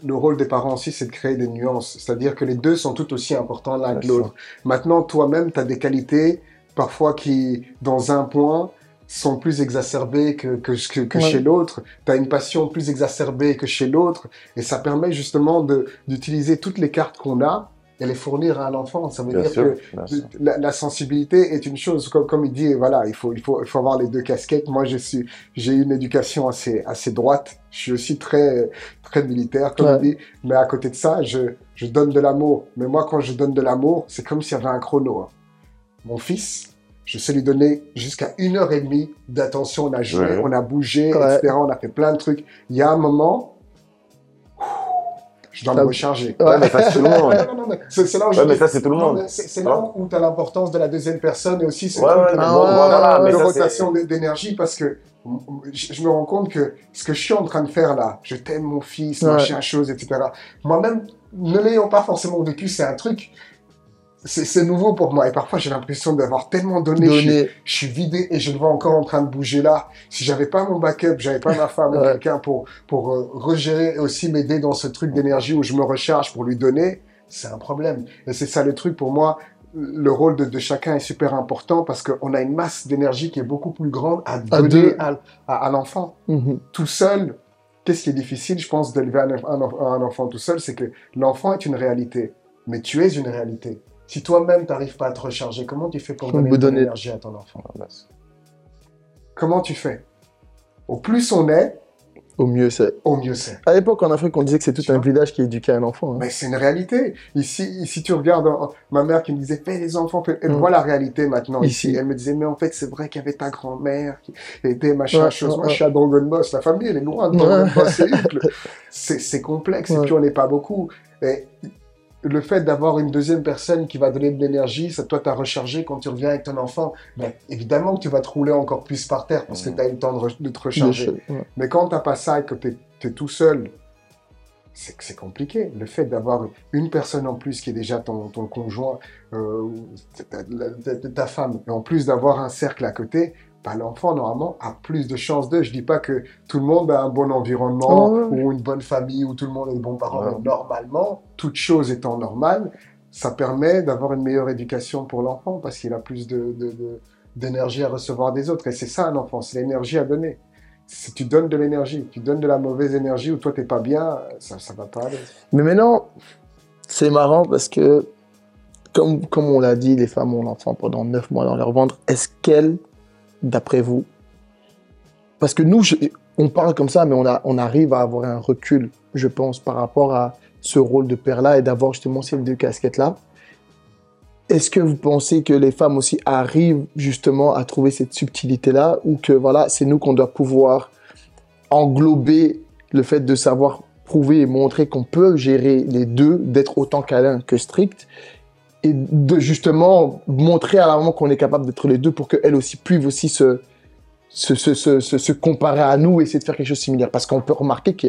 le rôle des parents aussi, c'est de créer des nuances. C'est-à-dire que les deux sont tout aussi importants l'un que l'autre. Maintenant, toi-même, tu as des qualités parfois qui, dans un point, sont plus exacerbées que, que, que, que Ouais. chez l'autre. Tu as une passion plus exacerbée que chez l'autre. Et ça permet justement d'utiliser toutes les cartes qu'on a et les fournir à un enfant. Ça veut Bien dire sûr, que la, la sensibilité est une chose, comme, comme il dit, voilà, il faut, il faut, il faut avoir les deux casquettes. Moi, je suis, j'ai eu une éducation assez, assez droite. Je suis aussi très, très militaire, comme Ouais. il dit. Mais à côté de ça, je, je donne de l'amour. Mais moi, quand je donne de l'amour, c'est comme s'il y avait un chrono. hein. Mon fils, je sais lui donner jusqu'à une heure et demie d'attention. On a joué, Ouais. on a bougé, Ouais. etc. On a fait plein de trucs. Il y a un moment, je dois me recharger. Ouais, mais ça, c'est tout le monde. Non, non, non, mais c'est c'est là où je Ouais, mais dis- ça, c'est tout le monde. C'est c'est là où tu as l'importance de la deuxième personne et aussi ce Ouais, ouais, Ah voilà, de ça, c'est- rotation d'énergie parce que je me rends compte que ce que je suis en train de faire là, je t'aime mon fils, machin chose, etc. Moi-même, ne l'ayant pas forcément vécu, c'est un truc, c'est nouveau pour moi. Et parfois, j'ai l'impression d'avoir tellement donné, je, suis- Donner. je suis vidé et je le vois encore en train de bouger là. Si j'avais pas mon backup, j'avais pas ma femme ou [LAUGHS] Ouais. quelqu'un pour, pour euh, regérer et aussi m'aider dans ce truc d'énergie où je me recharge pour lui donner, c'est un problème. Et c'est ça le truc pour moi. Le rôle de, de chacun est super important parce qu'on a une masse d'énergie qui est beaucoup plus grande à donner à- à l'enfant. Mhm. Tout seul, qu'est-ce qui est difficile, je pense, d'élever un, un- un enfant tout seul, c'est que l'enfant est une réalité, mais tu es une réalité. Si toi-même, tu n'arrives pas à te recharger, comment tu fais pour donner de donner- l'énergie à ton enfant Comment tu fais? Au plus on est, Au mieux, c'est. au mieux c'est. À l'époque, en Afrique, on disait que c'est tout un village qui éduquait un enfant. hein. Mais c'est une réalité. Ici, ici tu regardes ma mère qui me disait fais les enfants, fais... elle Mm. voit la réalité maintenant ici. Ici. Elle me disait mais en fait c'est vrai qu'il y avait ta grand-mère qui était machin Ouais, chose. ouais, Moi je suis à Dragon Boss, la famille elle est loin de. Dragon Boss, [LAUGHS] c'est complexe et Ouais. puis on n'est pas beaucoup. Et le fait d'avoir une deuxième personne qui va donner de l'énergie, ça toi t'as rechargé quand tu reviens avec ton enfant, ben, évidemment que tu vas te rouler encore plus par terre parce que Mm. tu as eu le temps de, te recharger. Mais quand t'as pas ça et que t'es es tout seul, c'est compliqué. Le fait d'avoir une personne en plus qui est déjà ton, ton conjoint, euh, ta- ta femme, et en plus d'avoir un cercle à côté, bah, l'enfant normalement a plus de chances d'eux. Je dis pas que tout le monde a un bon environnement ouais. ou une bonne famille ou tout le monde est de bons parents. Ouais. Normalement, toute chose étant normale, ça permet d'avoir une meilleure éducation pour l'enfant parce qu'il a plus de, de- de- d'énergie à recevoir des autres. Et c'est ça un enfant, c'est l'énergie à donner. Si tu donnes de l'énergie, tu donnes de la mauvaise énergie ou toi t'es pas bien, ça ça va pas aller. Mais maintenant, c'est marrant parce que, comme, comme on l'a dit, les femmes ont l'enfant pendant 9 mois dans leur ventre. Est-ce qu'elles, d'après vous, parce que nous, on parle comme ça, mais on, on arrive à avoir un recul, je pense, par rapport à ce rôle de père-là et d'avoir justement ces deux casquettes-là. Est-ce que vous pensez que les femmes aussi arrivent justement à trouver cette subtilité-là ou que voilà, c'est nous qu'on doit pouvoir englober le fait de savoir prouver et montrer qu'on peut gérer les deux, d'être autant câlin que strict, et de justement montrer à la maman qu'on est capable d'être les deux pour qu'elle aussi puisse aussi se, se, se, se, se- comparer à nous et essayer de faire quelque chose de similaire. Parce qu'on peut remarquer que,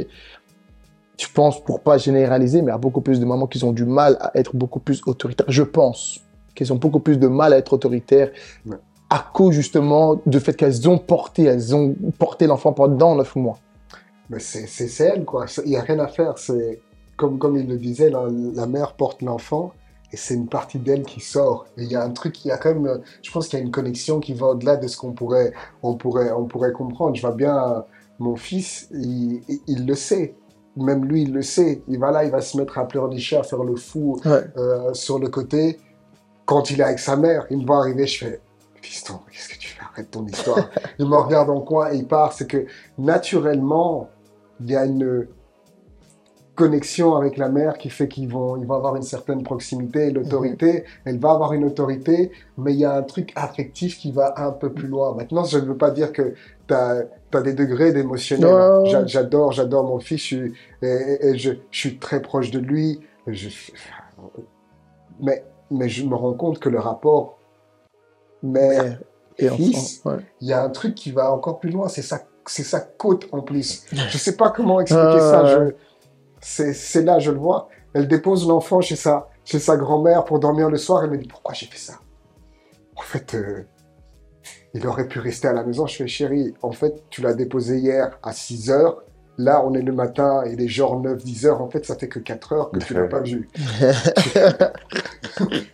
je pense, pour pas généraliser, mais il y a beaucoup plus de mamans qui ont du mal à être beaucoup plus autoritaires. Je pense qu'elles ont beaucoup plus de mal à être autoritaires Ouais. à cause justement du fait qu'elles ont porté, elles ont porté l'enfant pendant neuf mois. Mais c'est elle, quoi. Il n'y a rien à faire. C'est comme, comme il le disait, la, la mère porte l'enfant et c'est une partie d'elle qui sort. Et il y a un truc, il y a quand même, je pense qu'il y a une connexion qui va au-delà de ce qu'on pourrait, on pourrait, on pourrait comprendre. Je vois bien mon fils, il, il, il le sait. Même lui, il le sait. Il va là, il va se mettre à pleurnicher, à faire le fou Ouais. euh, sur le côté. Quand il est avec sa mère, il me voit arriver, je fais Fiston, qu'est-ce que tu fais? Arrête ton histoire. [LAUGHS] il me regarde en coin et il part. C'est que naturellement, il y a une connexion avec la mère qui fait qu'ils vont, ils vont avoir une certaine proximité et l'autorité. Elle va avoir une autorité, mais il y a un truc affectif qui va un peu plus loin. Maintenant, je ne veux pas dire que tu as, des degrés d'émotionnel. J'adore, j'adore mon fils, je, suis- et, et- et je, je suis très proche de lui. Je- mais, mais je me rends compte que le rapport mère, Et Fils. ouais. il y a un truc qui va encore plus loin, c'est sa, c'est sa côte en plus. Je sais pas comment expliquer Ah, ça. Je, c'est, là, je le vois. Elle dépose l'enfant chez sa, chez sa grand-mère pour dormir le soir. Elle me dit pourquoi j'ai fait ça? En fait, euh, il aurait pu rester à la maison. Je fais chérie, en fait, tu l'as déposé hier à 6 heures. Là, on est le matin, il est genre 9-10 heures. En fait, ça fait que 4 heures que tu l'as pas vu. [LAUGHS]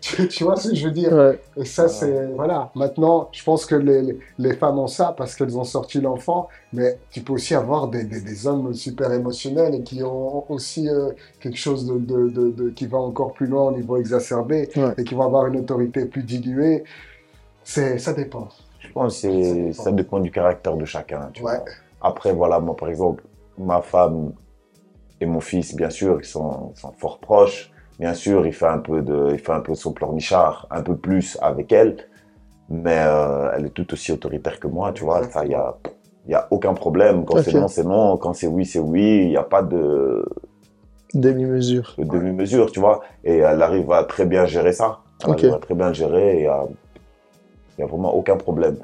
tu, tu vois ce que je veux dire? Ouais. et ça, c'est. Voilà. Maintenant, je pense que les, les- les femmes ont ça parce qu'elles ont sorti l'enfant, mais tu peux aussi avoir des, des, des hommes super émotionnels et qui ont aussi euh, quelque chose de, de, de- de- qui va encore plus loin au niveau exacerbé Ouais. et qui vont avoir une autorité plus diluée. C'est, ça dépend. Je pense que ça dépend du caractère de chacun. tu Ouais. vois. Après, voilà, moi, par exemple, ma femme et mon fils, bien sûr, ils sont, fort proches. Bien sûr, il fait un peu de, il fait un peu son pleurnichard, un peu plus avec elle. Mais euh, elle est tout aussi autoritaire que moi, tu vois. Ça, il y a, y a aucun problème. Quand c'est non, c'est non. Quand c'est oui, c'est oui. Il n'y a pas de, Demi-mesure. de demi-mesure, tu vois. Et elle arrive à très bien gérer ça. Elle Ok. arrive à très bien gérer et il n'y a vraiment aucun problème.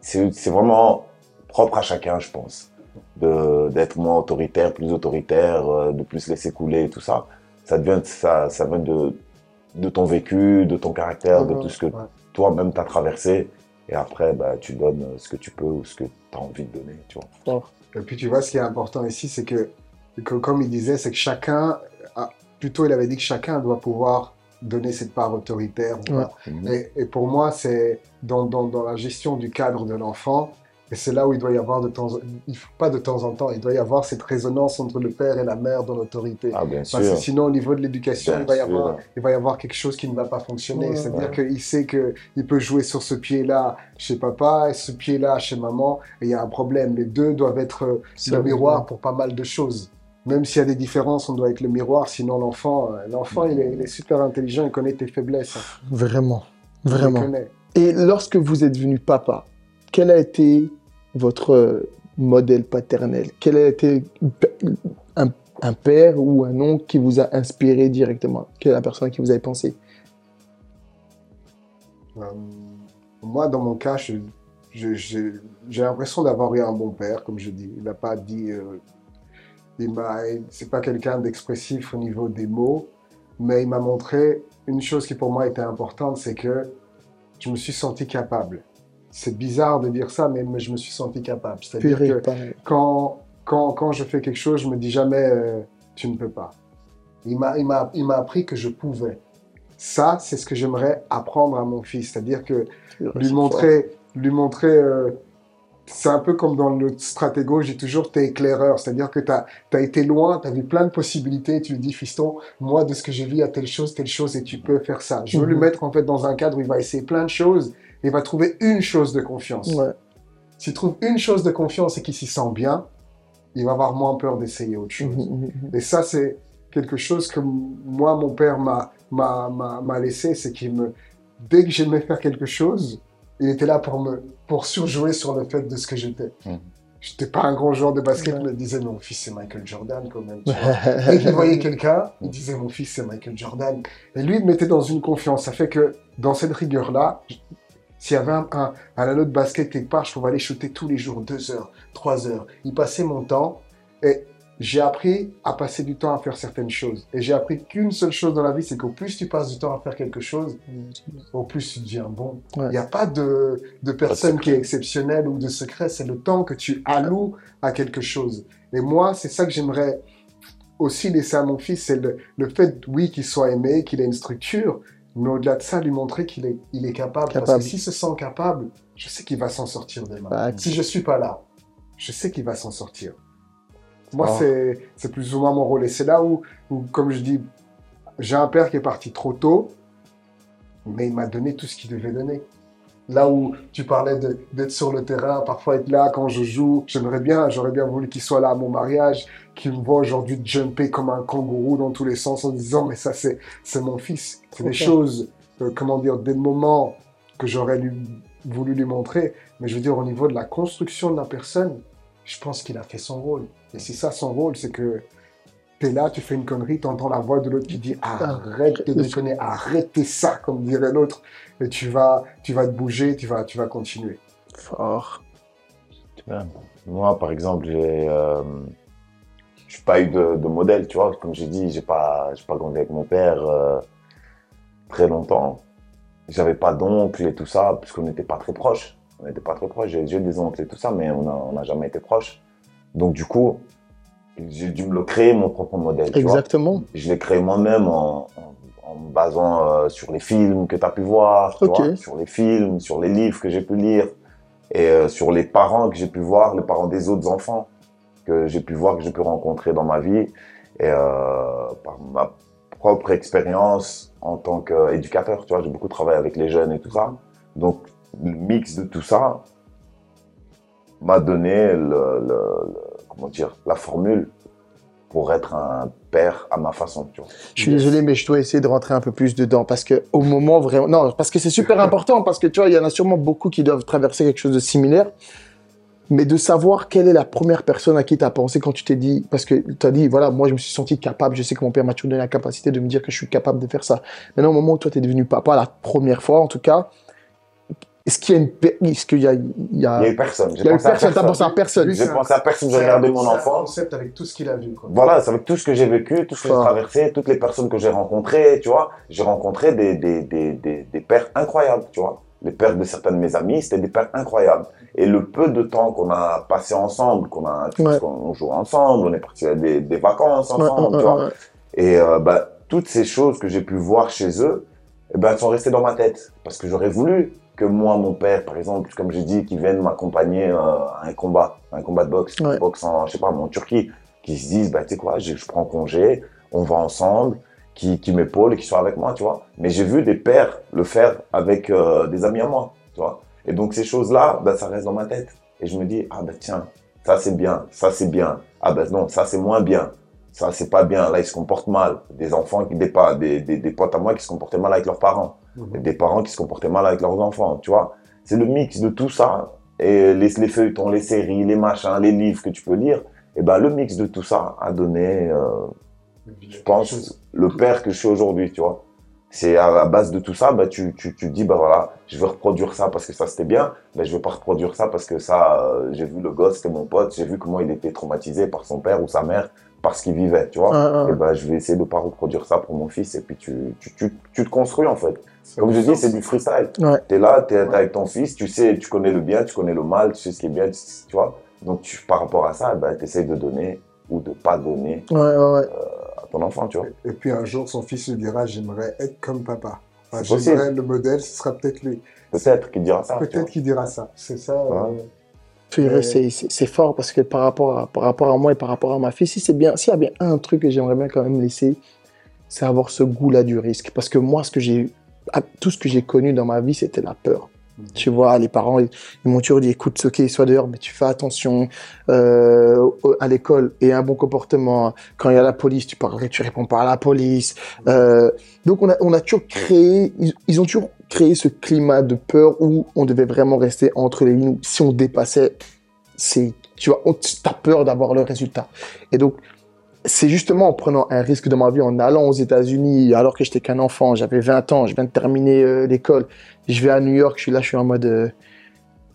C'est c'est vraiment propre à chacun, je pense. De- D'être moins autoritaire, plus autoritaire, euh, de plus laisser couler et tout ça. Ça, devient, ça, ça vient de, de ton vécu, de ton caractère, de tout ce que ouais. toi-même t'as traversé. Et après, bah, tu donnes ce que tu peux ou ce que tu as envie de donner, tu vois. Et puis tu vois, ce qui est important ici, c'est que, que, comme il disait, c'est que chacun, a- plutôt il avait dit que chacun doit pouvoir donner cette part autoritaire. Ouais. Et, et pour moi, c'est dans, dans, dans la gestion du cadre de l'enfant, et c'est là où il doit y avoir de temps, il faut pas de temps en temps, il doit y avoir cette résonance entre le père et la mère dans l'autorité. Ah, bien sûr. Parce que sinon, au niveau de l'éducation, il va, y sûr. avoir, il va y avoir quelque chose qui ne va pas fonctionner. Ouais, C'est-à-dire ouais. qu'il sait qu'il peut jouer sur ce pied-là chez papa et ce pied-là chez maman, et il y a un problème. Les deux doivent être euh, le miroir pour pas mal de choses. Même s'il y a des différences, on doit être le miroir, sinon l'enfant, euh, l'enfant il, est, il est super intelligent, il connaît tes faiblesses. Vraiment. Il Vraiment. Et lorsque vous êtes devenu papa, quel a été votre euh, modèle paternel? Quel a été un, père ou un oncle qui vous a inspiré directement Quelle est la personne qui vous avez pensé? Euh, moi, dans mon cas, j'ai l'impression d'avoir eu un bon père, comme je dis. Il n'a pas dit. Euh, m'a, c'est pas quelqu'un d'expressif au niveau des mots, mais il m'a montré une chose qui pour moi était importante, c'est que je me suis senti capable. C'est bizarre de dire ça, mais, je me suis senti capable. C'est-à-dire que quand, quand, quand je fais quelque chose, je me dis jamais euh, tu ne peux pas. Il m'a, appris que je pouvais. Ça, c'est ce que j'aimerais apprendre à mon fils. C'est-à-dire que lui montrer, lui montrer euh, c'est un peu comme dans le stratégo, j'ai toujours t'es éclaireur. C'est-à-dire que tu as, été loin, tu as vu plein de possibilités. Tu lui dis, fiston, moi, de ce que j'ai vu, il y a telle chose, telle chose, et tu peux faire ça. Je veux lui Mhm. mettre en fait dans un cadre où il va essayer plein de choses, il va trouver une chose de confiance. Ouais. S'il trouve une chose de confiance et qu'il s'y sent bien, il va avoir moins peur d'essayer autre chose. Mhm, mhm, Et ça, c'est quelque chose que moi, mon père m'a, m'a, m'a, m'a laissé, c'est qu'il me, dès que j'aimais faire quelque chose, il était là pour me, pour surjouer sur le fait de ce que j'étais. Mhm. J'étais pas un grand joueur de basket, mais il disait, mon fils, c'est Michael Jordan, quand même. tu vois. Dès qu'il voyait quelqu'un, il disait, mon fils, c'est Michael Jordan. Et lui, il me mettait dans une confiance. Ça fait que, dans cette rigueur-là, s'il y avait un, un, un anneau de basket quelque part, je pouvais aller shooter tous les jours, deux heures, trois heures. Il passait mon temps et j'ai appris à passer du temps à faire certaines choses. Et j'ai appris qu'une seule chose dans la vie, c'est qu'au plus tu passes du temps à faire quelque chose, au plus tu deviens bon. Il Ouais. n'y a pas de, de personne secret. qui est exceptionnelle ou de secret, c'est le temps que tu alloues à quelque chose. Et moi, c'est ça que j'aimerais aussi laisser à mon fils, c'est le, le fait, oui, qu'il soit aimé, qu'il ait une structure, mais au-delà de ça, lui montrer qu'il est, il est capable. Parce que s'il se sent capable, je sais qu'il va s'en sortir demain. Fact. Si je suis pas là, je sais qu'il va s'en sortir. Moi, Oh. c'est, c'est plus ou moins mon rôle. Et c'est là où, où, comme je dis, j'ai un père qui est parti trop tôt, mais il m'a donné tout ce qu'il devait donner. Là où tu parlais d'être sur le terrain, parfois être là quand je joue, j'aimerais bien, j'aurais bien voulu qu'il soit là à mon mariage, qu'il me voit aujourd'hui jumper comme un kangourou dans tous les sens en disant mais ça c'est c'est mon fils. C'est des choses, euh, comment dire, des moments que j'aurais voulu lui montrer. Mais je veux dire au niveau de la construction de la personne, je pense qu'il a fait son rôle. Et c'est ça son rôle, c'est que t'es là, tu fais une connerie, t'entends la voix de l'autre qui dit arrête de déconner, arrêtez ça, comme dirait l'autre, et tu vas, tu vas te bouger, tu vas, tu vas continuer. Fort. Tu vois, Moi, par exemple, j'ai euh, j'ai pas eu de, de modèle, tu vois. Comme j'ai dit, j'ai pas, j'ai pas grandi avec mon père euh, très longtemps. J'avais pas d'oncle et tout ça, puisqu'on n'était pas très proches. On n'était pas très proches. J'ai j'ai des oncles et tout ça, mais on n'a on n'a jamais été proches. Donc, du coup, j'ai dû me le créer, mon propre modèle. tu vois. Exactement. Je l'ai créé moi-même en, en, en me basant euh, sur les films que tu as pu voir, tu Ok. vois, sur les films, sur les livres que j'ai pu lire, et euh, sur les parents que j'ai pu voir, les parents des autres enfants que j'ai pu voir, que j'ai pu rencontrer dans ma vie, et euh, par ma propre expérience en tant qu'éducateur, tu vois, j'ai beaucoup travaillé avec les jeunes et tout ça. Donc, le mix de tout ça m'a donné le, le- le- la formule pour être un père à ma façon, tu vois. Je suis désolé, mais je dois essayer de rentrer un peu plus dedans parce que au moment vraiment, non, parce que c'est super important parce que tu vois, il y en a sûrement beaucoup qui doivent traverser quelque chose de similaire. mais de savoir quelle est la première personne à qui tu as pensé quand tu t'es dit, parce que tu as dit, voilà, moi je me suis senti capable, je sais que mon père m'a toujours donné la capacité de me dire que je suis capable de faire ça. Maintenant, au moment où toi tu es devenu papa, la première fois en tout cas, est-ce qu'il y a une, est-ce qu'il y a, il y a, il y a eu personne. Il y a eu personne. T'as pensé à personne. J'ai pensé à personne. J'ai regardé mon enfant. un concept avec tout ce qu'il a vu. Quoi. Voilà, c'est avec tout ce que j'ai vécu, tout ce que j'ai traversé, toutes les personnes que j'ai rencontrées, tu vois. J'ai rencontré des, des, des, des, des pères incroyables, tu vois. Les pères de certains de mes amis, c'était des pères incroyables. Et le peu de temps qu'on a passé ensemble, qu'on a, ouais. on joue ensemble, on est parti à des, des vacances ensemble, ouais, tu vois. Et euh, bah, toutes ces choses que j'ai pu voir chez eux, eh ben, elles sont restées dans ma tête. Parce que j'aurais voulu que moi, mon père, par exemple, comme j'ai dit, qui vienne m'accompagner euh, à un combat, un combat de boxe, ouais. boxe en, je sais pas, en Turquie, qui se disent, bah, tu sais quoi, je, je, prends congé, on va ensemble, qui, qui m'épaule et qui soit avec moi, tu vois. Mais j'ai vu des pères le faire avec euh, des amis à moi, tu vois. Et donc, ces choses-là, bah, ça reste dans ma tête. Et je me dis, ah, bah, tiens, ça c'est bien, ça c'est bien. Ah, ben non, ça c'est moins bien. Ça c'est pas bien. Là, ils se comportent mal. Des enfants, des, des, des, des potes à moi qui se comportaient mal avec leurs parents Mmh. Des parents qui se comportaient mal avec leurs enfants, tu vois. C'est le mix de tout ça. Et les, les, feuilletons, les séries, les machins, les livres que tu peux lire, et ben le mix de tout ça a donné, euh, je pense, le père que je suis aujourd'hui, tu vois. C'est à la base de tout ça, bah, tu, tu, tu dis, bah voilà, je veux reproduire ça parce que ça c'était bien, mais je veux pas reproduire ça parce que ça, euh, j'ai vu le gosse, c'était mon pote, j'ai vu comment il était traumatisé par son père ou sa mère, parce qu'il vivait, tu vois. Ah, ah. Et ben, je vais essayer de pas reproduire ça pour mon fils, et puis tu, tu, tu, tu te construis en fait. Comme je dis, c'est du freestyle. Ouais. Tu es là, tu es avec ton fils, tu sais, tu connais le bien, tu connais le mal, tu sais ce qui est bien, tu, tu vois. Donc, tu, par rapport à ça, ben, tu essaies de donner ou de pas donner ouais, ouais, euh, à ton enfant, tu vois. Et puis un jour, son fils lui dira J'aimerais être comme papa. Enfin, J'aimerais le modèle, ce sera peut-être lui. Peut-être qu'il dira ça. Peut-être qu'il dira ça. C'est ça. Euh... C'est fort parce que par rapport, à, par rapport à moi et par rapport à ma fille, si c'est bien, s'il y a bien un truc que j'aimerais bien quand même laisser, c'est avoir ce goût-là du risque. Parce que moi, ce que j'ai tout ce que j'ai connu dans ma vie, c'était la peur. Tu vois, les parents, ils, m'ont toujours dit, écoute, ok, sois dehors, mais tu fais attention euh, à l'école et un bon comportement. Quand il y a la police, tu parles, réponds pas à la police. Euh, donc on a, toujours créé, ils, ont toujours créé ce climat de peur où on devait vraiment rester entre les lignes. Si on dépassait, tu vois, t'as peur d'avoir le résultat. Et donc c'est justement en prenant un risque de ma vie, en allant aux États-Unis, alors que j'étais qu'un enfant, j'avais 20 ans, je viens de terminer euh, l'école, je vais à New York, je suis là, je suis en mode, il euh,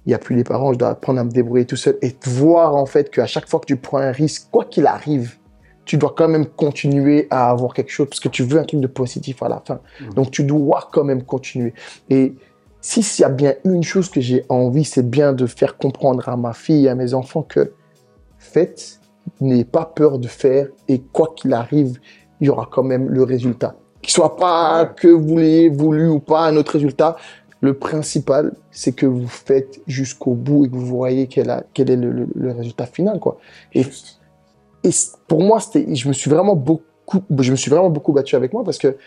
n'y a plus les parents, je dois apprendre à me débrouiller tout seul et voir en fait qu'à chaque fois que tu prends un risque, quoi qu'il arrive, tu dois quand même continuer à avoir quelque chose parce que tu veux un truc de positif à la fin. Mmh. Donc tu dois quand même continuer. Et si s'il y a bien une chose que j'ai envie, c'est bien de faire comprendre à ma fille et à mes enfants que faites n'ayez pas peur de faire et quoi qu'il arrive, il y aura quand même le résultat. Qu'il soit pas que vous l'ayez voulu ou pas un autre résultat, le principal, c'est que vous faites jusqu'au bout et que vous voyez quel, a, quel est le, le, le, résultat final, quoi. Et, et pour moi, c'était, je me suis vraiment beaucoup, je me suis vraiment beaucoup battu avec moi parce que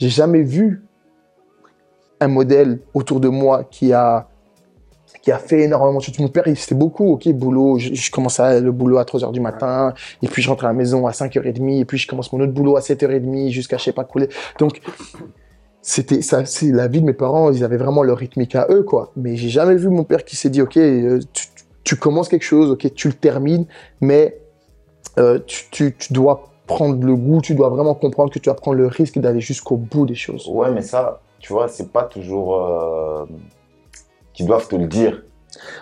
j'ai jamais vu un modèle autour de moi qui a qui a fait énormément de choses. Mon père, il c'était beaucoup, ok, boulot. Je, je commençais le boulot à 3 h du matin, et puis je rentre à la maison à 5h30, et puis je commence mon autre boulot à 7h30 jusqu'à je sais pas couler. Donc, c'était ça, c'est la vie de mes parents, ils avaient vraiment leur rythmique à eux, quoi. Mais j'ai jamais vu mon père qui s'est dit, ok, euh, tu, tu, commences quelque chose, ok, tu le termines, mais euh, tu, tu, tu dois prendre le goût, tu dois vraiment comprendre que tu vas prendre le risque d'aller jusqu'au bout des choses. Ouais, mais ça, tu vois, c'est pas toujours. Euh qui doivent te le dire.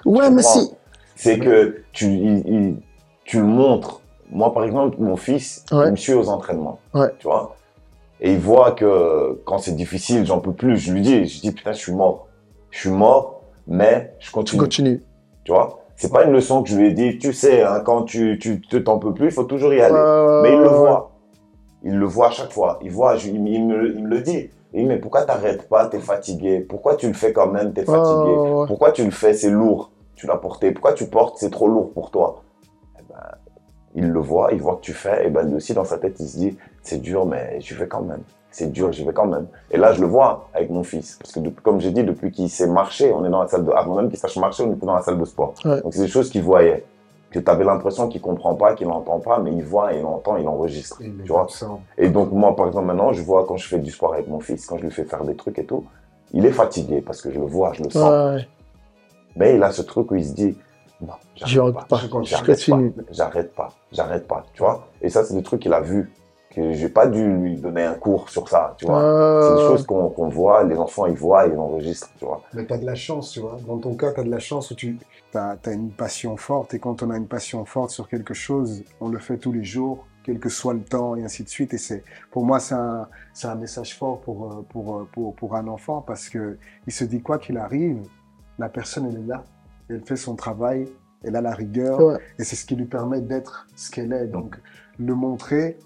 Ouais, mais si. C'est que tu, il, il, tu le montres. Moi, par exemple, mon fils, ouais. il me suit aux entraînements. Ouais. Tu vois? Et il voit que quand c'est difficile, j'en peux plus. Je lui dis, je dis, putain, je suis mort. Je suis mort, mais je continue. Tu continues. Tu vois? C'est pas une leçon que je lui ai dit, tu sais, hein, quand tu, tu, t'en peux plus, il faut toujours y aller. Euh... Mais il le voit. Il le voit à chaque fois. Il voit, je, il, il, me, il me le dit. Mais pourquoi t'arrêtes pas? T'es fatigué. Pourquoi tu le fais quand même? T'es fatigué. Pourquoi tu le fais? C'est lourd. Tu l'as porté. Pourquoi tu portes? C'est trop lourd pour toi. Eh ben, il le voit, il voit que tu fais. Et ben lui aussi dans sa tête, il se dit c'est dur, mais je fais quand même. C'est dur, j'y vais quand même. Et là, je le vois avec mon fils. Parce que, depuis, comme j'ai dit, depuis qu'il sait marcher, on est dans la salle de... Avant même qu'il sache marcher, on était dans la salle de sport. Ouais. Donc, c'est des choses qu'il voyait que tu avais l'impression qu'il comprend pas, qu'il n'entend pas, mais il voit, il entend, il enregistre. Il tu vois et donc moi, par exemple, maintenant, je vois quand je fais du sport avec mon fils, quand je lui fais faire des trucs et tout, il est fatigué parce que je le vois, je le sens. Ouais. Mais il a ce truc où il se dit, Non, j'arrête pas. pas. J'arrête pas. J'arrête pas. J'arrête pas. Tu vois Et ça, c'est des trucs qu'il a vus. Que j'ai pas dû lui donner un cours sur ça. Tu vois C'est des choses qu'on voit, les enfants, ils voient, ils enregistrent. Tu vois Mais tu as de la chance, tu vois. Dans ton cas, tu as de la chance où tu as, une passion forte. Et quand on a une passion forte sur quelque chose, on le fait tous les jours, quel que soit le temps, et ainsi de suite. Et c'est, pour moi, c'est un, c'est un message fort pour, euh, pour, euh, pour, pour un enfant parce que il se dit quoi qu'il arrive, la personne, elle est là. Elle fait son travail, elle a la rigueur. Ouais. Et c'est ce qui lui permet d'être ce qu'elle est. Donc, le montrer,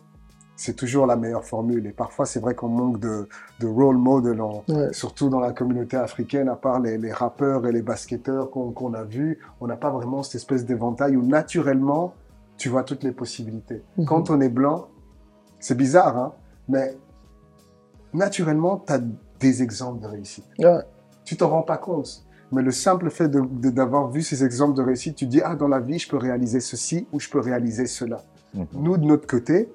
c'est toujours la meilleure formule. Et parfois, c'est vrai qu'on manque de, de role model, en- Ouais. surtout dans la communauté africaine, à part les, les rappeurs et les basketteurs qu'on qu'on a vus, on n'a pas vraiment cette espèce d'éventail où naturellement, tu vois toutes les possibilités. Mhm. Quand on est blanc, c'est bizarre, hein, mais naturellement, tu as des exemples de réussite. Ouais. Tu t'en rends pas compte. Mais le simple fait d'avoir vu ces exemples de réussite, tu dis, ah, dans la vie, je peux réaliser ceci ou je peux réaliser cela. Mhm. Nous, de notre côté,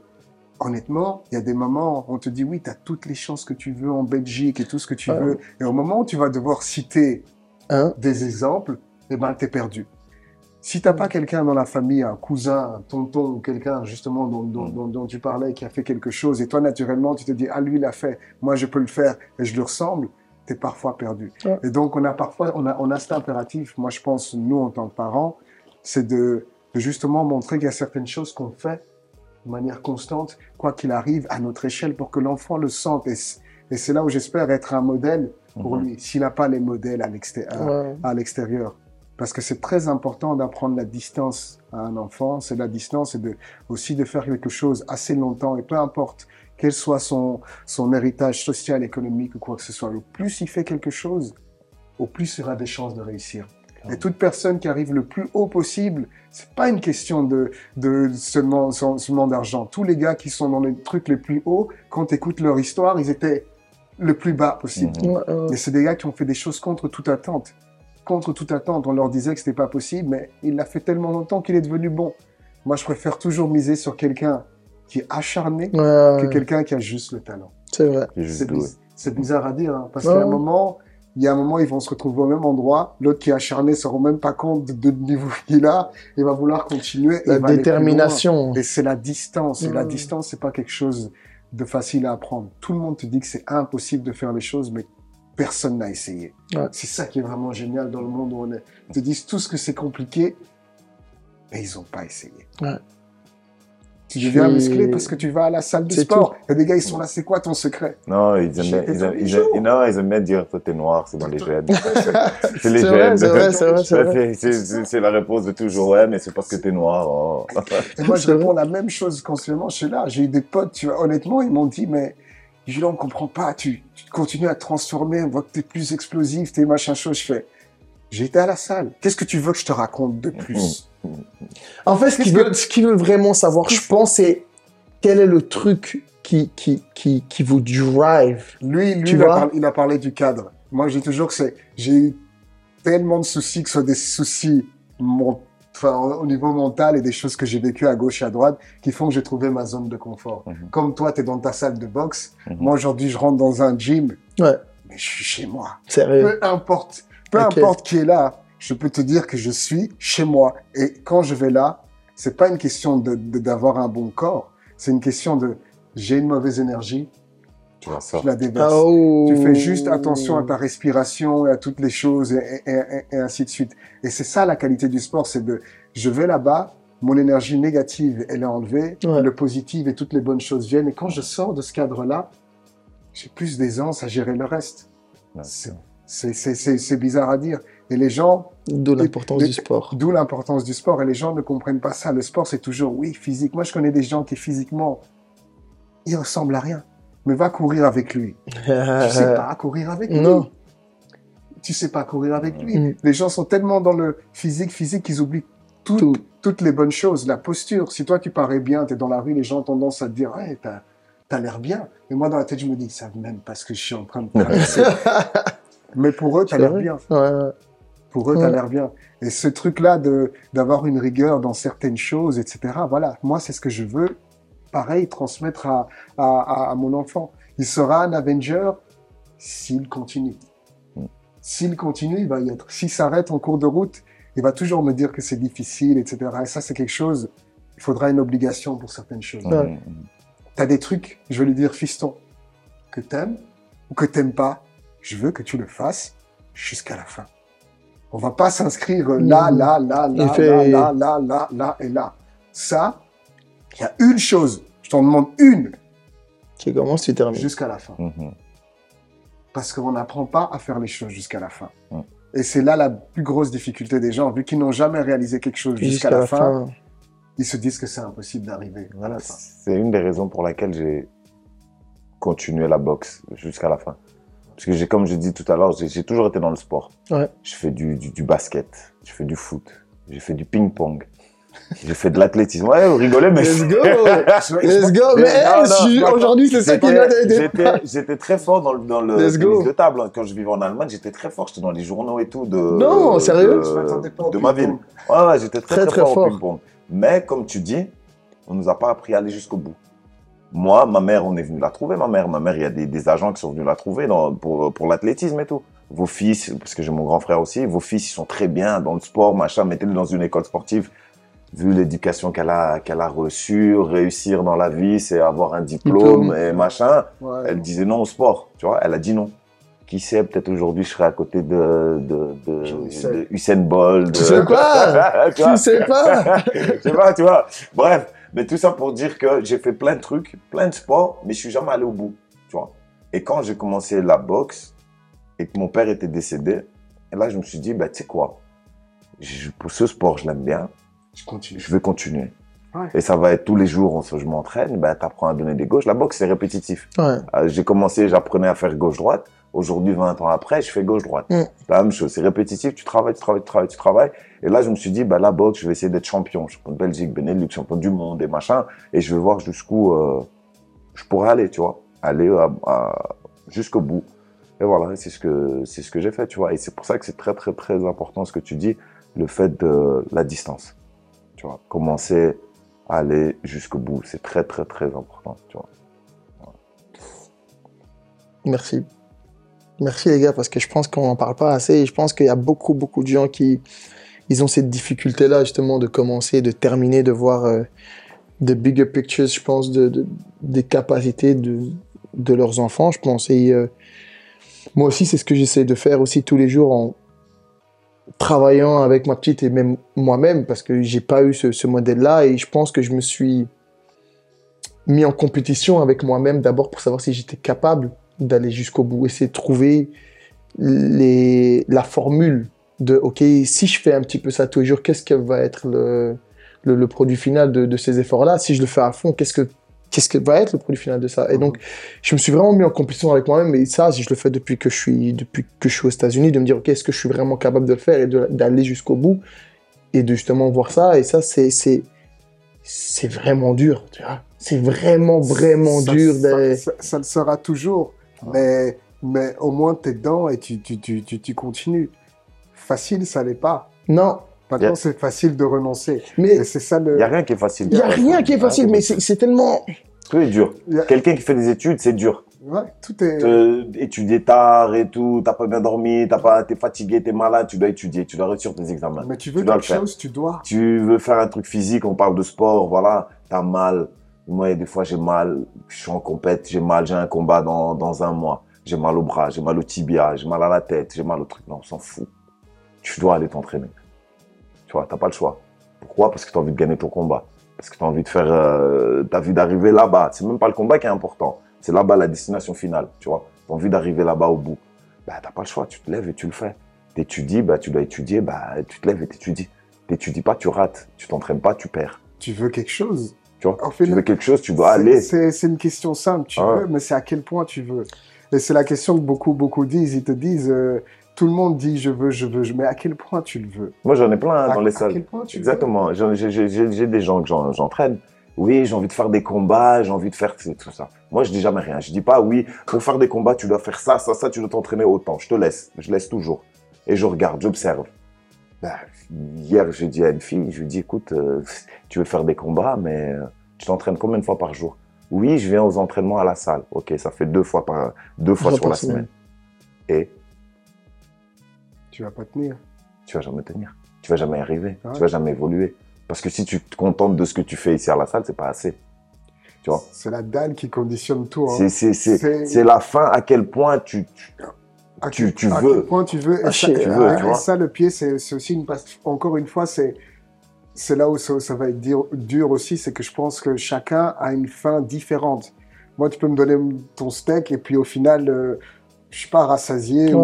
honnêtement, il y a des moments où on te dit, oui, tu as toutes les chances que tu veux en Belgique et tout ce que tu Ouais. veux. Et au moment où tu vas devoir citer Hein? des exemples, eh ben, t'es perdu. Si t'as pas quelqu'un dans la famille, un cousin, un tonton ou quelqu'un justement dont, dont, dont- dont tu parlais qui a fait quelque chose et toi naturellement tu te dis ah lui il a fait, moi je peux le faire et je lui ressemble, parfois perdu. Ouais. Et donc on a parfois on a on a cet impératif. Moi je pense nous en tant que parents, c'est de, de justement montrer qu'il y a certaines choses qu'on fait de manière constante, quoi qu'il arrive à notre échelle pour que l'enfant le sente et, c'est là où j'espère être un modèle pour Mhm. lui s'il n'a pas les modèles à l'extérieur Ouais. à l'extérieur. Parce que c'est très important d'apprendre la distance à un enfant. C'est la distance et de, aussi de faire quelque chose assez longtemps. Et peu importe quel soit son, son héritage social, économique ou quoi que ce soit, au plus il fait quelque chose, au plus il aura des chances de réussir. Et toute personne qui arrive le plus haut possible, c'est pas une question de, de seulement, seulement d'argent. Tous les gars qui sont dans les trucs les plus hauts, quand tu écoutes leur histoire, ils étaient le plus bas possible. Ouais. Mais c'est des gars qui ont fait des choses contre toute attente. Contre toute attente. On leur disait que c'était pas possible, mais il l'a fait tellement longtemps qu'il est devenu bon. Moi, je préfère toujours miser sur quelqu'un qui est acharné Ouais, que ouais. quelqu'un qui a juste le talent. C'est vrai. C'est doué. biz- c'est bizarre à dire, hein, parce Ouais. qu'à un moment, il y a un moment, ils vont se retrouver au même endroit. L'autre qui est acharné ne se rend même pas compte de, de niveau qu'il a. Il va vouloir continuer. La détermination. Et c'est la distance. Et la distance, c'est pas quelque chose de facile à apprendre. Tout le monde te dit que c'est impossible de faire les choses, mais personne n'a essayé. Ouais. C'est ça qui est vraiment génial dans le monde où on est. Ils te disent tous que c'est compliqué, mais ils n'ont pas essayé. Ouais. Tu Je deviens suis- musclé parce que tu vas à la salle de sport. Il y a des gars, ils sont là, c'est quoi ton secret? Non, ils aiment, J'étais bien- ils, aiment, ils, aiment, non, ils aiment bien dire toi t'es noir, c'est dans les gènes. [LAUGHS] C'est les C'est vrai, gènes. c'est vrai, c'est vrai, c'est Ça, vrai. c'est- C'est c'est- c'est la réponse de toujours, ouais, mais c'est parce que t'es noir. oh. Et moi, je réponds la même chose consciemment. Je suis là, j'ai eu des potes, tu vois, honnêtement, ils m'ont dit, mais Jules, on comprend pas, tu, tu continues à te transformer, on voit que t'es plus explosif, t'es machin chose. Je fais, j'ai été à la salle. Qu'est-ce que tu veux que je te raconte de plus? En fait, ce qu'ils veulent, veulent vraiment savoir, je pense, c'est quel est le truc qui, qui, qui, qui vous drive. Lui, lui Tu il, a parlé, il a parlé du cadre. Moi, dis toujours que c'est, j'ai eu tellement de soucis, que ce soit des soucis mon- au niveau mental et des choses que j'ai vécues à gauche et à droite, qui font que j'ai trouvé ma zone de confort. Mhm. Comme toi, tu es dans ta salle de boxe. Mhm. Moi, aujourd'hui, je rentre dans un gym, Ouais, mais je suis chez moi. sérieux. Peu importe, peu importe qui est là, je peux te dire que je suis chez moi. Et quand je vais là, c'est pas une question de, de- d'avoir un bon corps. C'est une question de, j'ai une mauvaise énergie, Tu vois ça. je la déverse. Oh. Tu fais juste attention à ta respiration et à toutes les choses et, et- et- et ainsi de suite. Et c'est ça la qualité du sport, c'est de, je vais là-bas, mon énergie négative, elle est enlevée, Ouais. le positif et toutes les bonnes choses viennent. Et quand je sors de ce cadre-là, j'ai plus d'aisance à gérer le reste. Ouais. C'est bizarre à dire. Et les gens, De l'importance du sport. d'où l'importance du sport, et les gens ne comprennent pas ça. Le sport, c'est toujours, oui, physique. Moi, je connais des gens qui, physiquement, ils ressemblent à rien. Mais va courir avec lui. [LAUGHS] Tu sais pas courir avec lui. Non. Tu sais pas courir avec lui. Mm. Les gens sont tellement dans le physique, physique, qu'ils oublient tout- Tout. toutes les bonnes choses. La posture. Si toi, tu parais bien, tu es dans la rue, les gens ont tendance à te dire, ouais, t'as, t'as l'air bien. Et moi, dans la tête, je me dis, ils savent même pas ce que je suis en train de [LAUGHS] traverser. [LAUGHS] Mais pour eux, t'as l'air bien. Ouais. Pour eux, t'as Ouais. l'air bien. Et ce truc-là de, d'avoir une rigueur dans certaines choses, etc. Voilà. Moi, c'est ce que je veux. Pareil, transmettre à, à, à- à mon enfant. Il sera un Avenger s'il continue. Mm. S'il continue, il va y être. S'il s'arrête en cours de route il va toujours me dire que c'est difficile, etc. Et ça, c'est quelque chose, il faudra une obligation pour certaines choses. Tu as des trucs, je vais lui dire, fiston, que t'aimes ou que t'aimes pas, je veux que tu le fasses jusqu'à la fin. On va pas s'inscrire là, Mhm. là, là, là, fait- là, là, là, là, là et là. Ça, il y a une chose, je t'en demande une, Qui commence, tu termines. jusqu'à la fin. Mhm. Parce qu'on n'apprend pas à faire les choses jusqu'à la fin. Mm. Et c'est là la plus grosse difficulté des gens, vu qu'ils n'ont jamais réalisé quelque chose jusqu'à la, fin, ils se disent que c'est impossible d'arriver à la fin. C'est une des raisons pour laquelle j'ai continué la boxe jusqu'à la fin. Parce que j'ai, comme je dis tout à l'heure, j'ai j'ai toujours été dans le sport. Ouais. Je fais du, du, du basket, je fais du foot, j'ai fait du ping-pong, j'ai fait de l'athlétisme. Ouais, vous rigolez, mais Let's go! [LAUGHS] Let's go! Mais Non, hey, non, je- non. aujourd'hui, c'est ça qu'on J'étais- a été. J'étais, j'étais très fort dans le, dans le Let's go. de table. hein. Quand je vivais en Allemagne, j'étais très fort. J'étais dans les journaux et tout de. Non, sérieux? de, pas de ma ville. Ouais, ouais, j'étais très, Très, très, très fort, fort. au ping-pong. Mais comme tu dis, on nous a pas appris à aller jusqu'au bout. Moi, ma mère, on est venu la trouver, ma mère. Ma mère, il y a des, des agents qui sont venus la trouver dans, pour, pour l'athlétisme et tout. Vos fils, parce que j'ai mon grand frère aussi, vos fils, ils sont très bien dans le sport, machin, mettez-le dans une école sportive. Vu l'éducation qu'elle a, qu'elle a reçue, réussir dans la vie, c'est avoir un diplôme, et machin. Ouais. Elle disait non au sport, tu vois. Elle a dit non. Qui sait, peut-être aujourd'hui, je serai à côté de, de, de, Usain Bolt. Tu sais pas! [LAUGHS] Tu vois Tu sais pas! [LAUGHS] je sais pas, tu vois. Bref, mais tout ça pour dire que j'ai fait plein de trucs, plein de sports, mais je suis jamais allé au bout, tu vois. Et quand j'ai commencé la boxe et que mon père était décédé, et là, je me suis dit, bah, tu sais quoi, je- pour ce sport, je l'aime bien, Je continue. je vais continuer. Ouais. Et ça va être tous les jours, on se- je m'entraîne, bah, t'apprends à donner des gauches. La boxe, c'est répétitif. Ouais. Euh, j'ai commencé, j'apprenais à faire gauche-droite. Aujourd'hui, 20 ans après, je fais gauche-droite. Mm. La même chose, c'est répétitif, tu travailles, tu travailles, tu travailles, tu travailles. Et là, je me suis dit, bah, la boxe, je vais essayer d'être champion. Champion de Belgique, Benelux, champion du monde et machin. Et je vais voir jusqu'où euh, je pourrais aller, tu vois. Aller à- à- jusqu'au bout. Et voilà, c'est ce que, c'est ce que j'ai fait, tu vois. Et c'est pour ça que c'est très, très, très important ce que tu dis, le fait de la distance. Tu vois, commencer à aller jusqu'au bout. C'est très, très, très important, tu vois. Merci. Merci les gars, parce que je pense qu'on n'en parle pas assez je pense qu'il y a beaucoup, beaucoup de gens qui ils ont cette difficulté-là justement de commencer, de terminer, de voir euh, de bigger pictures, je pense, de, de- des capacités de, de leurs enfants, je pense. Et euh, moi aussi, c'est ce que j'essaie de faire aussi tous les jours en travaillant avec ma petite et même moi-même, parce que j'ai pas eu ce modèle-là et je pense que je me suis mis en compétition avec moi-même d'abord pour savoir si j'étais capable d'aller jusqu'au bout, essayer de trouver les, la formule de, OK, si je fais un petit peu ça tous les jours, qu'est-ce que va être le, le, le produit final de, de ces efforts-là? Si je le fais à fond, qu'est-ce que qu'est-ce que va être le produit final de ça? Et donc, je me suis vraiment mis en compétition avec moi-même, et ça, si je le fais depuis que je suis, depuis que je suis aux États-Unis, de me dire, OK, est-ce que je suis vraiment capable de le faire et d'aller jusqu'au bout et de justement voir ça, et ça, c'est, c'est, c'est vraiment dur, tu vois. C'est vraiment, vraiment Ça- dur. Ça, de- ça- ça le sera toujours, mais, mais au moins tu es dedans et tu, tu, tu, tu, tu continues. Facile, ça l'est pas. Non, Maintenant, Yeah. c'est facile de renoncer. mais c'est ça le. Il n'y a rien qui est facile. il n'y a rien qui est facile, mais c'est, c'est tellement... Tout est dur. a- Quelqu'un qui fait des études, c'est dur. Ouais, tout est. Te- étudier tard et tout, t'as pas bien dormi, t'as pas, t'es fatigué, t'es malade, tu dois étudier, tu dois réussir tes examens. Mais tu veux tu quelque chose, tu dois. Tu veux faire un truc physique, on parle de sport, voilà, t'as mal. Moi, des fois, j'ai mal, je suis en compète, j'ai mal, j'ai un combat dans, dans un mois. J'ai mal au bras, j'ai mal au tibia, j'ai mal à la tête, j'ai mal au truc. Non, on s'en fout. Tu dois aller t'entraîner. Tu vois, t'as pas le choix. Pourquoi? Parce que t'as envie de gagner ton combat. Parce que t'as envie de faire, euh, envie d'arriver là-bas. C'est même pas le combat qui est important. C'est là-bas la destination finale, tu vois. T'as envie d'arriver là-bas au bout. Bah, t'as pas le choix. Tu te lèves et tu le fais. T'étudies, bah, tu dois étudier, bah, tu te lèves et t'étudies. T'étudies pas, tu rates. Tu t'entraînes pas, tu perds. Tu veux quelque chose? Tu vois, En fait, tu veux quelque chose, tu dois aller. C'est une question simple. Tu Ah ouais. veux, mais c'est à quel point tu veux. Et c'est la question que beaucoup, beaucoup disent. Ils te disent, euh, tout le monde dit je veux, je veux, je- mais à quel point tu le veux? Moi, j'en ai plein hein, à, dans les à salles. quel point tu Exactement. J'ai des gens que j'en- j'entraîne. Oui, j'ai envie de faire des combats, j'ai envie de faire tout ça. Moi, je dis jamais rien. Je dis pas, oui, pour faire des combats, tu dois faire ça, ça, ça, tu dois t'entraîner autant. Je te laisse. Je laisse toujours. Et je regarde, j'observe. Ben, hier, j'ai dit à une fille, je lui dis, écoute, euh, tu veux faire des combats, mais euh, tu t'entraînes combien de fois par jour? Oui, je viens aux entraînements à la salle. Ok, ça fait deux fois par deux fois sur la semaine. Et? Tu vas pas tenir. tu vas jamais tenir. tu vas jamais arriver, Ouais. tu vas jamais évoluer. Parce que si tu te contentes de ce que tu fais ici à la salle, c'est pas assez. Tu vois? C'est la dalle qui conditionne tout. hein. C'est- la fin à quel point tu, tu, À tu- quel- tu à veux. quel point tu veux. Et Ah, ça, tu et- veux, et tu ça, le pied, c'est aussi une. passe- Encore une fois, c'est c'est là où ça, ça va être dur, dur aussi, c'est que je pense que chacun a une fin différente. Moi, tu peux me donner ton steak et puis au final, euh, je suis pas rassasié ou,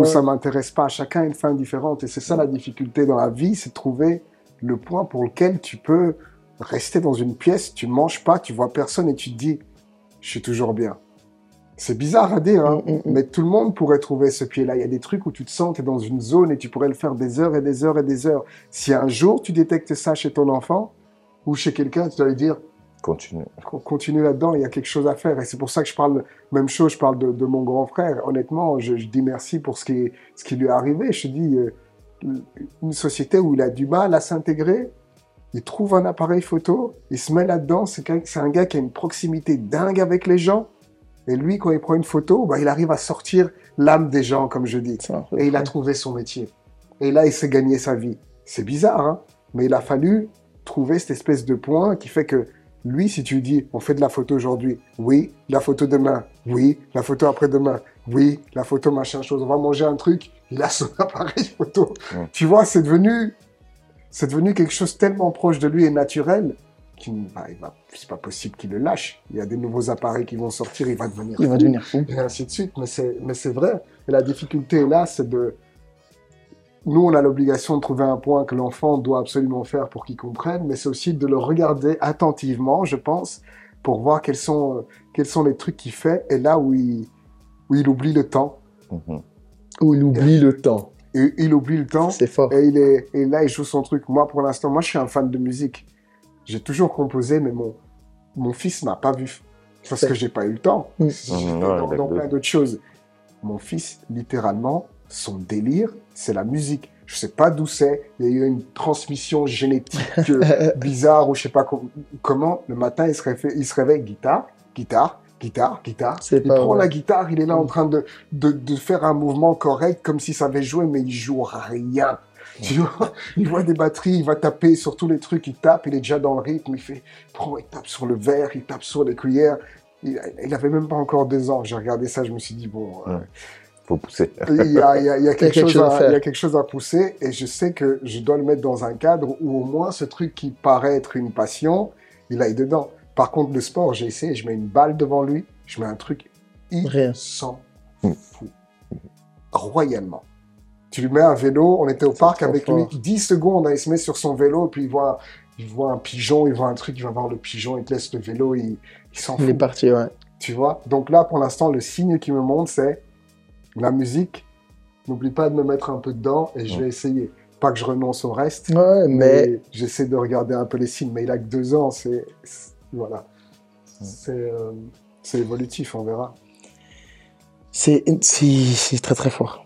ou ça m'intéresse pas. Chacun a une fin différente et c'est ça la difficulté dans la vie, c'est de trouver le point pour lequel tu peux rester dans une pièce, tu manges pas, tu vois personne et tu te dis, je suis toujours bien. C'est bizarre à dire, hein, Mm, mm, mm. mais tout le monde pourrait trouver ce pied-là. Il y a des trucs où tu te sens, tu es dans une zone et tu pourrais le faire des heures et des heures et des heures. Si un jour tu détectes ça chez ton enfant ou chez quelqu'un, tu dois lui dire, continues. Con- continue là-dedans, il y a quelque chose à faire. Et c'est pour ça que je parle, même chose, je parle de, de mon grand frère. Honnêtement, je, je dis merci pour ce qui, ce qui lui est arrivé. Je te dis, euh, une société où il a du mal à s'intégrer, il trouve un appareil photo, il se met là-dedans. C'est un gars qui a une proximité dingue avec les gens. Et lui, quand il prend une photo, bah, il arrive à sortir l'âme des gens, comme je dis. Et il a trouvé son métier. Et là, il s'est gagné sa vie. C'est bizarre, hein mais il a fallu trouver cette espèce de point qui fait que lui, si tu lui dis, on fait de la photo aujourd'hui, oui, la photo demain, oui, la photo après-demain, oui, la photo machin chose, on va manger un truc, il a [LAUGHS] son appareil photo. Tu vois, c'est devenu, c'est devenu quelque chose tellement proche de lui et naturel bah, va- c'est pas possible qu'il le lâche. Il y a des nouveaux appareils qui vont sortir, il va devenir Il va fou devenir fou. et ainsi de suite. Mais c'est, mais c'est vrai. Et la difficulté là, c'est de. Nous, on a l'obligation de trouver un point que l'enfant doit absolument faire pour qu'il comprenne, mais c'est aussi de le regarder attentivement, je pense, pour voir quels sont, euh, quels sont les trucs qu'il fait et là où il, où il oublie le temps. Mhm. Où il oublie le temps. Et il oublie le temps C'est fort. et, il est, et là, il joue son truc. Moi, pour l'instant, moi, je suis un fan de musique. J'ai toujours composé, mais mon, mon fils m'a pas vu. Parce que j'ai pas eu le temps. Mm. J'étais Mhm, ouais, dans, plein d'autres choses. Mon fils, littéralement, son délire, c'est la musique. Je sais pas d'où c'est. Il y a eu une transmission génétique [LAUGHS] euh, bizarre ou je sais pas com- comment. Le matin, il se réveille, il se réveille guitare, guitare, guitare, guitare. C'est Il pas prend vrai. la guitare, il est là en Mm. train de, de, de faire un mouvement correct comme s'il savait jouer, mais il joue rien. [LAUGHS] Tu vois, il voit des batteries, il va taper sur tous les trucs, il tape, il est déjà dans le rythme, il fait, il prend, il tape sur le verre, il tape sur les cuillères. Il, il avait même pas encore deux ans. J'ai regardé ça, je me suis dit, bon, euh, Ouais. Faut pousser. il y a, [LAUGHS] quelque, chose à à, faire. il y a quelque chose à pousser et je sais que je dois le mettre dans un cadre où au moins ce truc qui paraît être une passion, il aille dedans. Par contre, le sport, j'ai essayé, je mets une balle devant lui, je mets un truc, il s'en fout. Royalement. Tu lui mets un vélo, on était au parc avec fort. lui, 10 secondes, il se met sur son vélo, puis il voit, il voit un pigeon, il voit un truc, il va voir le pigeon, il te laisse le vélo, il, il s'en Il est fout. parti, ouais. Tu vois? Donc là, pour l'instant, le signe qui me montre, c'est la musique. N'oublie pas de me mettre un peu dedans et je Ouais. vais essayer. Pas que je renonce au reste, Ouais, mais mais j'essaie de regarder un peu les signes. Mais il a que deux ans, c'est. Voilà. C'est euh, c'est évolutif, on verra. c'est très très fort.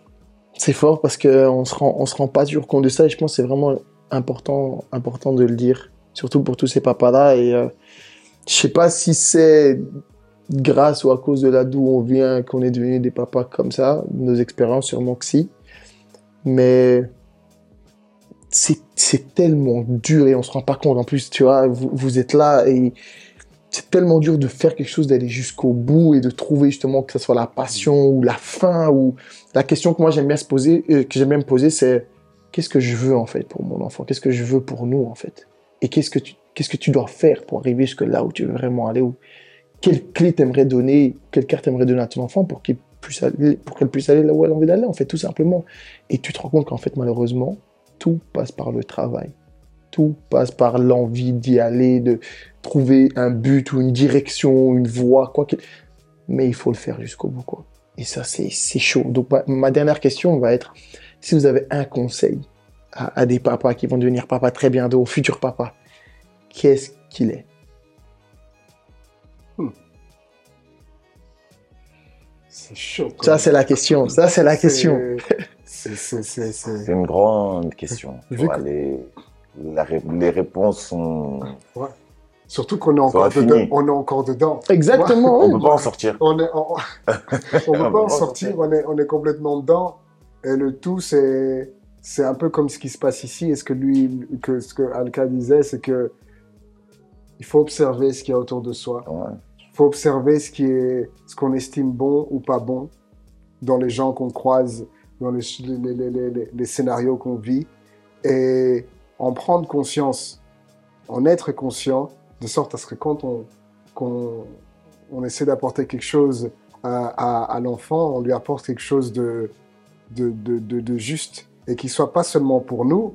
C'est fort parce que on se se rend pas toujours compte de ça et je pense que c'est vraiment important important de le dire, surtout pour tous ces papas là et euh, je sais pas si c'est grâce ou à cause de là d'où on vient qu'on est devenu des papas comme ça, nos expériences sûrement que si, mais c'est tellement dur et on se rend pas compte. En plus tu vois vous, vous êtes là et c'est tellement dur de faire quelque chose, d'aller jusqu'au bout et de trouver justement que ce soit la passion ou la fin ou la question que moi j'aime bien se poser, euh, que j'aime bien me poser, c'est qu'est-ce que je veux en fait pour mon enfant, qu'est-ce que je veux pour nous en fait, et qu'est-ce que tu qu'est-ce que tu dois faire pour arriver jusque là où tu veux vraiment aller, ou quelle clé t'aimerais donner, quelle carte t'aimerais donner à ton enfant pour pour qu'elle puisse aller là où elle a envie d'aller en fait tout simplement, et tu te rends compte qu'en fait malheureusement tout passe par le travail, tout passe par l'envie d'y aller, de trouver un but ou une direction, une voie, quoi qu'il. Mais il faut le faire jusqu'au bout, quoi. Et ça, c'est c'est chaud. Donc, ma, ma dernière question va être si vous avez un conseil à, à des papas qui vont devenir papas très bientôt, aux futurs papas, qu'est-ce qu'il est? C'est chaud. Ça, c'est la question. Ça, c'est la question. [LAUGHS] C'est- une grande question. Tu Vu vois, que- les, la ré- les réponses sont. Surtout qu'on est encore dedans. On est encore dedans. Exactement. On oui. peut pas en sortir. On est, on, [LAUGHS] on peut pas en sortir, on est, on est complètement dedans. Et le tout, c'est c'est un peu comme ce qui se passe ici. Et ce que lui, que ce que Alka disait, c'est que il faut observer ce qu'il y a autour de soi. Il faut observer ce qui est, ce qu'on estime bon ou pas bon dans les gens qu'on croise, dans les, les, les, les scénarios qu'on vit, et en prendre conscience, en être conscient, de sorte à ce que quand on, on essaie d'apporter quelque chose à, à, l'enfant, on lui apporte quelque chose de, de, de, de, juste et qui soit pas seulement pour nous,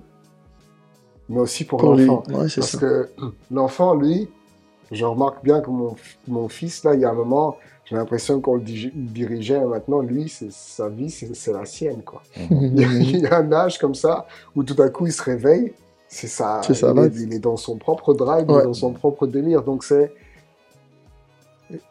mais aussi pour, l'enfant. Parce que [CLEARS THROAT] l'enfant, lui, je remarque bien que mon, mon, fils, là, il y a un moment, j'ai l'impression qu'on le dirigeait. Maintenant, lui, sa vie, c'est la sienne. Quoi. [LAUGHS] il y a un âge comme ça où tout à coup, il se réveille. C'est ça. ça il, est, il, est, dans son propre drive, dans son propre délire. Donc, c'est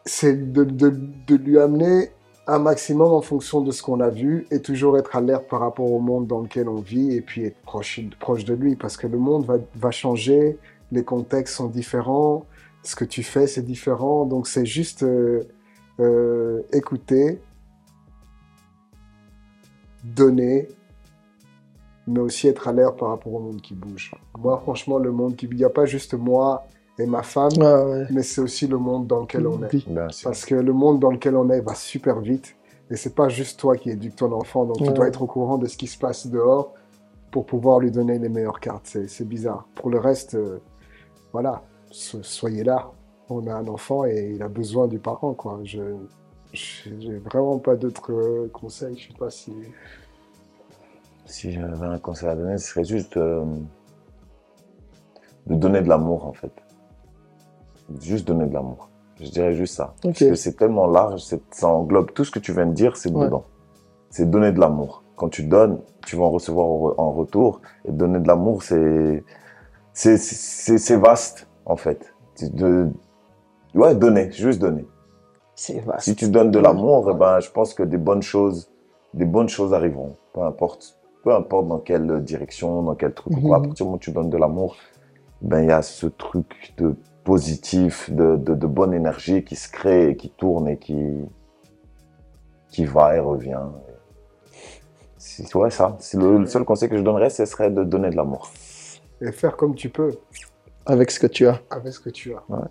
c'est de, de, de, lui amener un maximum en fonction de ce qu'on a vu et toujours être alerte par rapport au monde dans lequel on vit et puis être proche, proche de lui parce que le monde va, va changer, les contextes sont différents, ce que tu fais c'est différent, donc c'est juste euh, euh, écouter, donner, mais aussi être alerte par rapport au monde qui bouge. Moi franchement le monde qui... Il n'y a pas juste moi et ma femme, mais c'est aussi le monde dans lequel on est. Parce que le monde dans lequel on est va super vite. Et c'est pas juste toi qui éduques ton enfant, donc tu dois être au courant de ce qui se passe dehors pour pouvoir lui donner les meilleures cartes. C'est bizarre. Pour le reste, euh, voilà, soyez là. On a un enfant et il a besoin du parent, quoi. Je j'ai vraiment pas d'autres euh, conseils. Je sais pas si. Si j'avais un conseil à donner, ce serait juste euh, de donner de l'amour, en fait juste donner de l'amour. Je dirais juste ça. Parce que c'est tellement large, ça englobe tout ce que tu viens de dire, c'est dedans. C'est donner de l'amour. Quand tu donnes, tu vas en recevoir en retour. Et donner de l'amour, c'est, c'est, vaste, en fait. De, ouais, donner, juste donner. C'est vaste. Si tu donnes de l'amour, eh ben, je pense que des bonnes choses, des bonnes choses arriveront. Peu importe, peu importe dans quelle direction, dans quel truc. À partir du moment où tu donnes de l'amour, ben, il y a ce truc de positif, de, de, de, bonne énergie qui se crée, et qui tourne et qui, qui va et revient. C'est ouais, ça. Le, le, seul conseil que je donnerais, ce serait de donner de l'amour. Et faire comme tu peux. Avec ce que tu as. Avec ce que tu as. Ouais.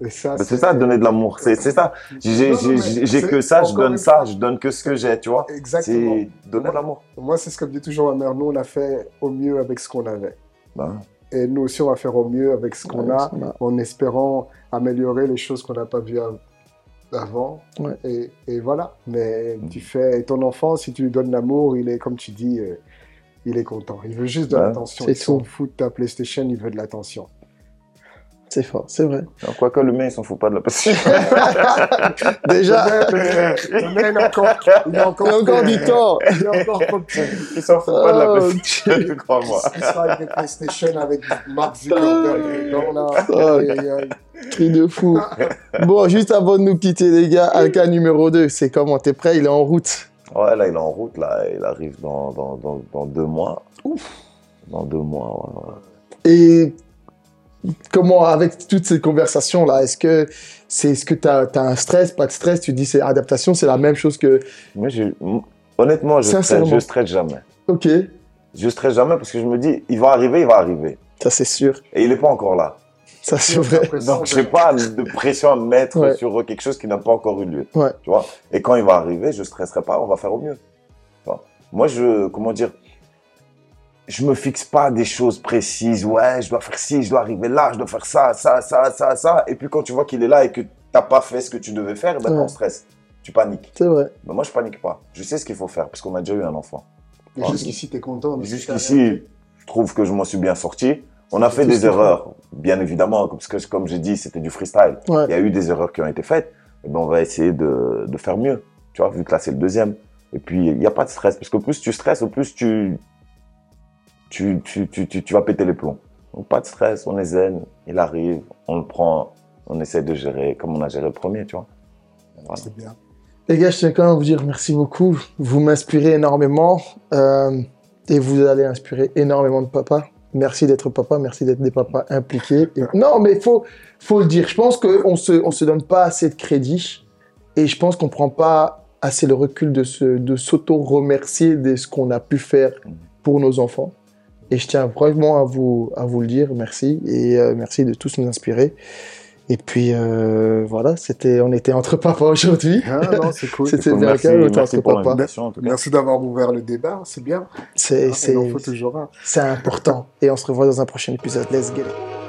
C'est ça, donner de l'amour. C'est ça. J'ai que ça, je donne ça, je donne que ce que j'ai, tu vois. Exactement. C'est donner de l'amour. Moi, c'est ce que je dis toujours à mère. Nous, on a fait au mieux avec ce qu'on avait. Ben. Et nous aussi, on va faire au mieux avec ce qu'on a, en espérant améliorer les choses qu'on n'a pas vues avant. Et, et, voilà. Mais tu fais ton enfant, si tu lui donnes l'amour, il est, comme tu dis, euh, il est content. Il veut juste de l'attention. Il s'en fout de ta PlayStation, il veut de l'attention. C'est fort, c'est vrai. Quoi que le mien, il s'en fout pas de la passion. [LAUGHS] Déjà. Le il a encore, il a encore, il a encore du temps. Il encore. Il s'en fout pas de la oh, PlayStation, crois-moi. Il sera avec des PlayStation avec Mark Zuckerberg. Non, là. Cri de fou. Bon, juste avant de nous quitter, les gars, Alka numéro 2, c'est comment? T'es prêt? Il est en route Ouais, là, il est en route. Là, il arrive dans, dans, dans, dans deux mois. Ouf. Dans deux mois, ouais. ouais. Et comment, avec toutes ces conversations-là, est-ce que c'est ce que tu as, un stress, pas de stress Tu dis c'est adaptation, c'est la même chose que. Moi, honnêtement, je stresse, je stresse jamais. Ok. Je stresse jamais parce que je me dis, il va arriver, il va arriver. Ça, c'est sûr. Et il n'est pas encore là. Ça, c'est vrai. Donc, je n'ai pas de pression à mettre sur quelque chose qui n'a pas encore eu lieu. Ouais. Tu vois? Et quand il va arriver, je ne stresserai pas, on va faire au mieux. Moi, je, comment dire, je me fixe pas des choses précises. Ouais, je dois faire ci, je dois arriver là, je dois faire ça, ça, ça, ça, ça. Et puis quand tu vois qu'il est là et que tu n'as pas fait ce que tu devais faire, ben, on stresse. Tu paniques. C'est vrai. Mais moi, je panique pas. Je sais ce qu'il faut faire parce qu'on a déjà eu un enfant. Jusqu'ici, tu es content. Jusqu'ici, je trouve que je m'en suis bien sorti. On a fait des erreurs, bien évidemment, parce que comme j'ai dit, c'était du freestyle. Il y a eu des erreurs qui ont été faites. Et ben, on va essayer de, de faire mieux. Tu vois, vu que là, c'est le deuxième. Et puis, il n'y a pas de stress. Parce que plus tu stresses, au plus tu, tu, tu, tu, tu, vas péter les plombs. Donc, pas de stress, on est zen, il arrive, on le prend, on essaie de gérer comme on a géré le premier, tu vois. C'est bien. Les gars, je tiens quand même à vous dire merci beaucoup. Vous m'inspirez énormément euh, et vous allez inspirer énormément de papas. Merci d'être papa, merci d'être des papas impliqués. Non, mais il faut, faut le dire. Je pense qu'on ne se, on se donne pas assez de crédit et je pense qu'on ne prend pas assez le recul de s'auto-remercier de ce qu'on a pu faire pour nos enfants. Et je tiens vraiment à vous, à vous le dire, merci. Et euh, merci de tous nous inspirer. Et puis euh, voilà, c'était, on était entre papas aujourd'hui. Ah non, c'est [LAUGHS] cool. C'était Cool, bien merci, calme, on était merci. Merci d'avoir ouvert le débat, c'est bien. C'est, Ah, c'est important. Et on se revoit dans un prochain épisode. Let's get it.